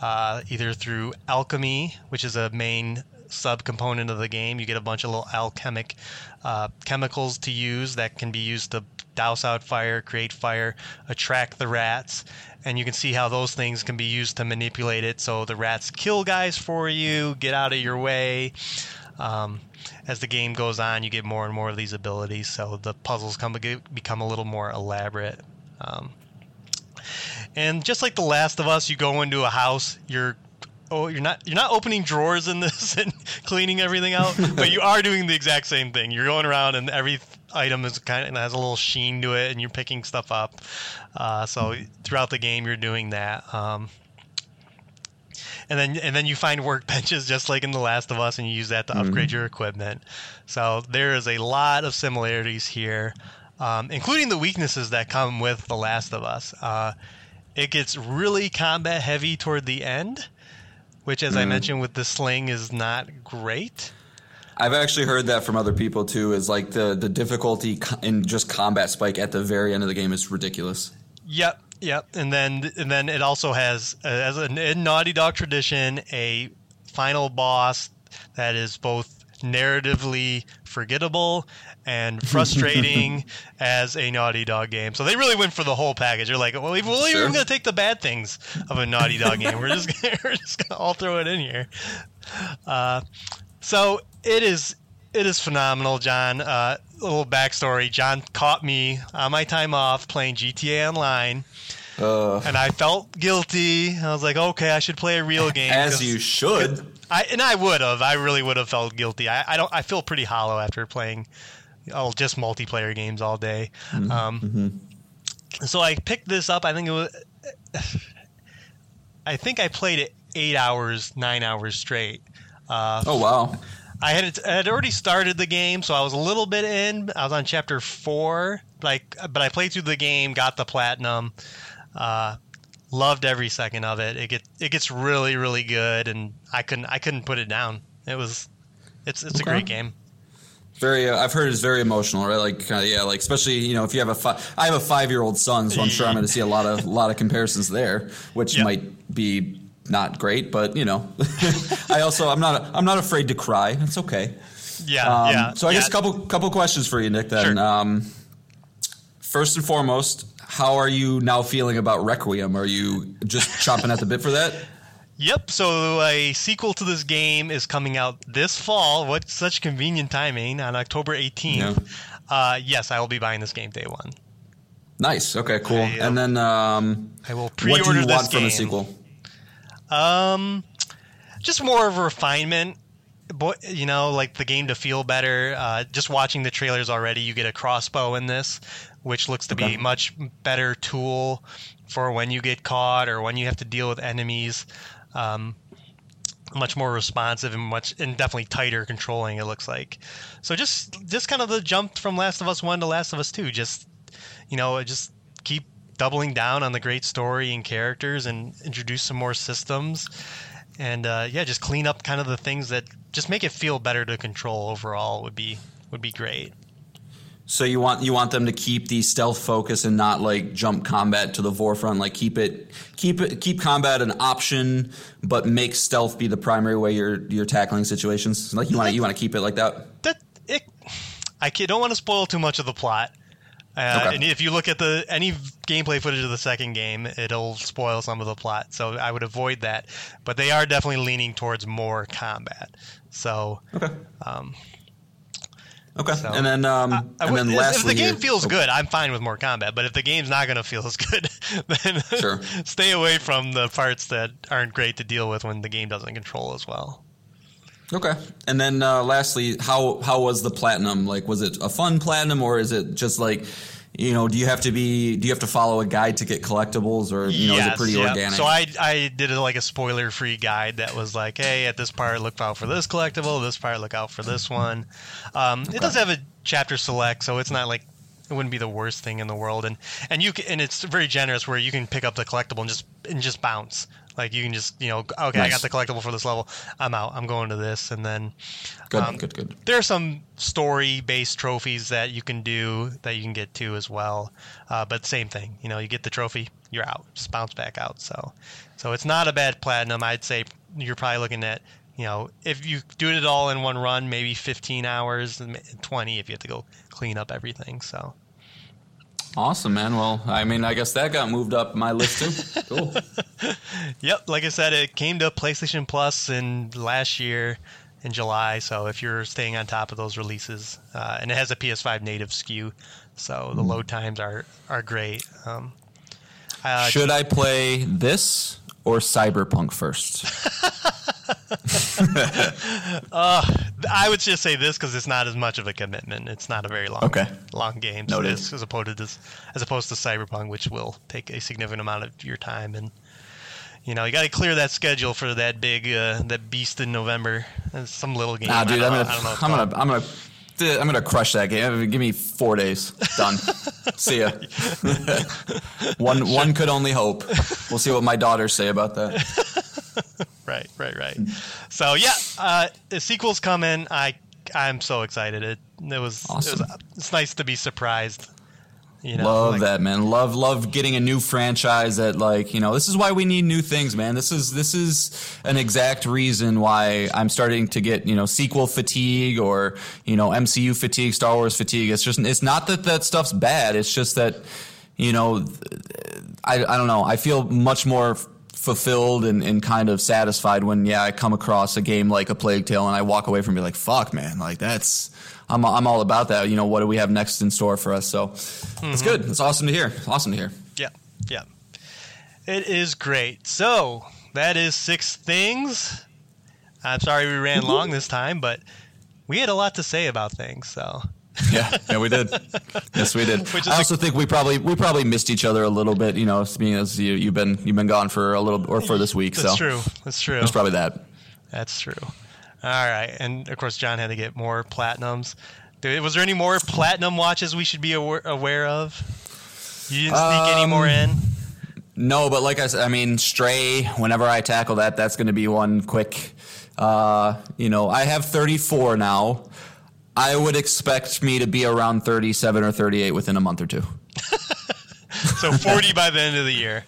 uh, either through alchemy, which is a main subcomponent of the game. You get a bunch of little alchemic uh, chemicals to use that can be used to douse out fire, create fire, attract the rats, and you can see how those things can be used to manipulate it. So the rats kill guys for you, get out of your way. Um, as the game goes on, you get more and more of these abilities, so the puzzles come become a little more elaborate. Um, and just like The Last of Us, you go into a house, you're oh you're not you're not opening drawers in this and cleaning everything out, but you are doing the exact same thing. You're going around and every item is kind of has a little sheen to it, and you're picking stuff up. Uh, so throughout the game, you're doing that. Um, and then and then you find workbenches just like in The Last of Us, and you use that to upgrade your equipment. So there is a lot of similarities here, um, including the weaknesses that come with The Last of Us. Uh, it gets really combat heavy toward the end, which, as I mentioned with the sling, is not great. I've actually heard that from other people too. Is like the the difficulty in just combat spike at the very end of the game is ridiculous. Yep, yep. And then and then it also has, uh, as a in Naughty Dog tradition, a final boss that is both narratively forgettable and frustrating as a Naughty Dog game. So they really went for the whole package. They're like, well, we're Sure. even going to take the bad things of a Naughty Dog game. We're just we're just going to all throw it in here. Uh, so it is it is phenomenal, Jon. Uh, little backstory: Jon caught me on my time off playing GTA Online, Uh, and I felt guilty. I was like, okay, I should play a real game. As you should. I and I would have. I really would have felt guilty. I, I don't. I feel pretty hollow after playing, oh, just multiplayer games all day. Um, so I picked this up. I think it was. I think I played it eight hours, nine hours straight. Uh, Oh wow. I had I had already started the game, so I was a little bit in. I was on chapter four, like, but I played through the game, got the platinum, uh, loved every second of it. It get it gets really really good, and I couldn't I couldn't put it down. It was, it's it's a great game. Very, uh, I've heard it's very emotional, right? Like, uh, yeah, like especially you know if you have a fi- I have a five year old son, so I'm sure I'm going to see a lot of lot of comparisons there, which Yeah. might be not great, but you know, I also I'm not I'm not afraid to cry. It's okay. Yeah, Um, yeah. So I yeah. guess a couple couple questions for you, Nick. Then, Sure. um, first and foremost, how are you now feeling about Requiem? Are you just chomping at the bit for that? Yep. So a sequel to this game is coming out this fall. What such convenient timing on October 18th. Uh, yes, I will be buying this game day one. Nice. Okay. Cool. I, and then, um, I will what pre-order what do you this want from game. a sequel? Um, just more of a refinement. Boy, you know, like the game to feel better. Uh, just watching the trailers already, you get a crossbow in this, which looks to be a much better tool for when you get caught or when you have to deal with enemies. Um, much more responsive and much and definitely tighter controlling. It looks like. So just just kind of the jump from Last of Us One to Last of Us Two. Just you know, just keep doubling down on the great story and characters and introduce some more systems and uh, yeah just clean up kind of the things that just make it feel better to control overall would be would be great So you want you want them to keep the stealth focus and not like jump combat to the forefront. Like keep it keep it keep combat an option, but make stealth be the primary way you're you're tackling situations. Like you want to you want to keep it like that. that it i don't want to spoil too much of the plot uh, Okay. and if you look at the any gameplay footage of the second game it'll spoil some of the plot so i would avoid that but they are definitely leaning towards more combat so Okay. um, Okay. So, and then um I and would- then if- lastly if the game here- feels oh, good, I'm fine with more combat. But if the game's not going to feel as good, then Sure. stay away from the parts that aren't great to deal with when the game doesn't control as well. Okay. And then uh, lastly, how how was the platinum? Like, was it a fun platinum, or is it just like, you know, do you have to be do you have to follow a guide to get collectibles, or you know, is it pretty yeah. organic? So I I did a, like a spoiler free guide that was like, hey, at this part look out for this collectible, this part look out for this one. Um, It does have a chapter select, so it's not like it wouldn't be the worst thing in the world, and and you can, and it's very generous where you can pick up the collectible and just and just bounce. Like you can just you know okay I got the collectible for this level. I'm out. I'm going to this. And then good, um, good, good. there are some story based trophies that you can do that you can get to as well. Uh, but same thing. You know you get the trophy you're out. Just bounce back out. So so it's not a bad platinum. I'd say you're probably looking at you know if you do it all in one run maybe 15 hours and 20 if you have to go clean up everything. So Awesome, man. Well, I mean, I guess that got moved up my list too. Cool. yep like i said it came to playstation plus in last year in july so if you're staying on top of those releases uh, and it has a ps5 native SKU so the load times are are great um, uh, Should I play this or Cyberpunk first? I would just say this because it's not as much of a commitment. It's not a very long, Okay. long game. Noted. This, as opposed to this, as opposed to Cyberpunk, which will take a significant amount of your time, and you know you got to clear that schedule for that big, uh, that beast in November. Some little game. Nah, I dude, don't I'm gonna, I don't know I'm, gonna, I'm gonna, I'm gonna crush that game. Give me four days. Done. see ya. one, one could only hope. We'll see what my daughters say about that. Right, right, right. So yeah, uh, the sequel's coming. I I'm so excited. It it was, Awesome. it was it's nice to be surprised. You know, love like- that, man. Love, love getting a new franchise that, like, you know, this is why we need new things, man. This is this is an exact reason why I'm starting to get, you know, sequel fatigue or you know MCU fatigue, Star Wars fatigue. It's just, it's not that that stuff's bad. It's just that, you know, I I don't know. I feel much more fulfilled and, and kind of satisfied when yeah I come across a game like a Plague Tale and I walk away from it like fuck man like that's I'm I'm all about that you know what do we have next in store for us so it's mm-hmm. good it's awesome to hear awesome to hear Yeah, yeah. It is great. So that is six things. I'm sorry we ran long this time, but we had a lot to say about things. So yeah, yeah, we did. Yes, we did. I a- also think we probably we probably missed each other a little bit. You know, being as you you've been you've been gone for a little or for this week. So that's so true. That's true. It's probably that. That's true. All right, and of course, Jon had to get more platinums. Dude, was there any more platinum watches we should be aware, aware of? You didn't sneak any more Um, in. No, but like I said, I mean, Stray. Whenever I tackle that, that's going to be one quick. Uh, you know, I have 34 now. I would expect me to be around 37 or 38 within a month or two. So 40 by the end of the year.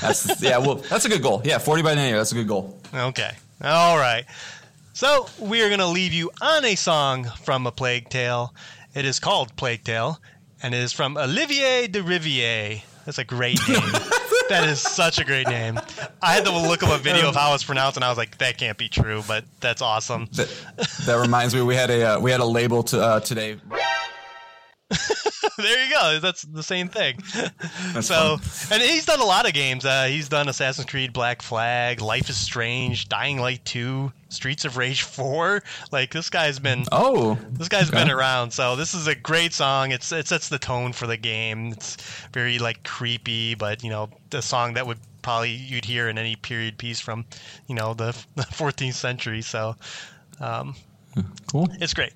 That's yeah, well, that's a good goal. Yeah, 40 by the end of the year. That's a good goal. Okay. All right. So we are going to leave you on a song from A Plague Tale. It is called Plague Tale, and it is from Olivier Deriviere. That's a great name. that is such a great name. I had to look up a video of how it's pronounced, and I was like, that can't be true, but that's awesome. That, that reminds me, we had a uh, we had a label to, uh, today. there you go. That's the same thing. That's so, fun. and he's done a lot of games. Uh, he's done Assassin's Creed Black Flag, Life is Strange, Dying Light 2, Streets of Rage 4. Like, this guy's been. Oh, This guy's okay. been around, so this is a great song. It's it sets the tone for the game. It's very like creepy, but you know the song that would probably you'd hear in any period piece from you know the, the 14th century. So um, cool. it's great.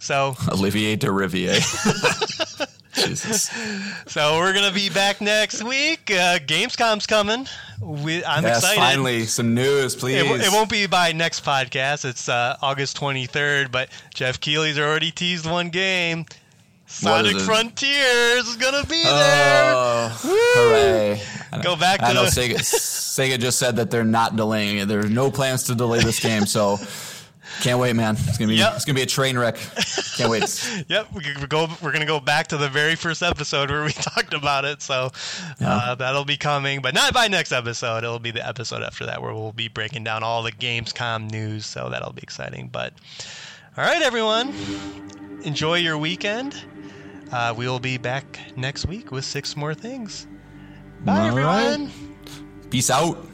So Olivier Deriviere. Jesus. so we're gonna be back next week. Uh, Gamescom's coming. We, I'm yes, excited. finally some news, please. It, it won't be by next podcast. It's uh, August 23rd, but Geoff Keighley's already teased one game. Sonic it? Frontiers is gonna be there. Oh, hooray! Go back I to know the- Sega. Sega just said that they're not delaying it. There's no plans to delay this game, so can't wait, man. It's gonna be Yep. it's gonna be a train wreck. Can't wait. Yep, we go. We're gonna go back to the very first episode where we talked about it. So uh, that'll be coming, but not by next episode. It'll be the episode after that where we'll be breaking down all the Gamescom news. So that'll be exciting. But all right, everyone, enjoy your weekend. Uh, we will be back next week with six more things. Bye, All right. everyone. Peace out.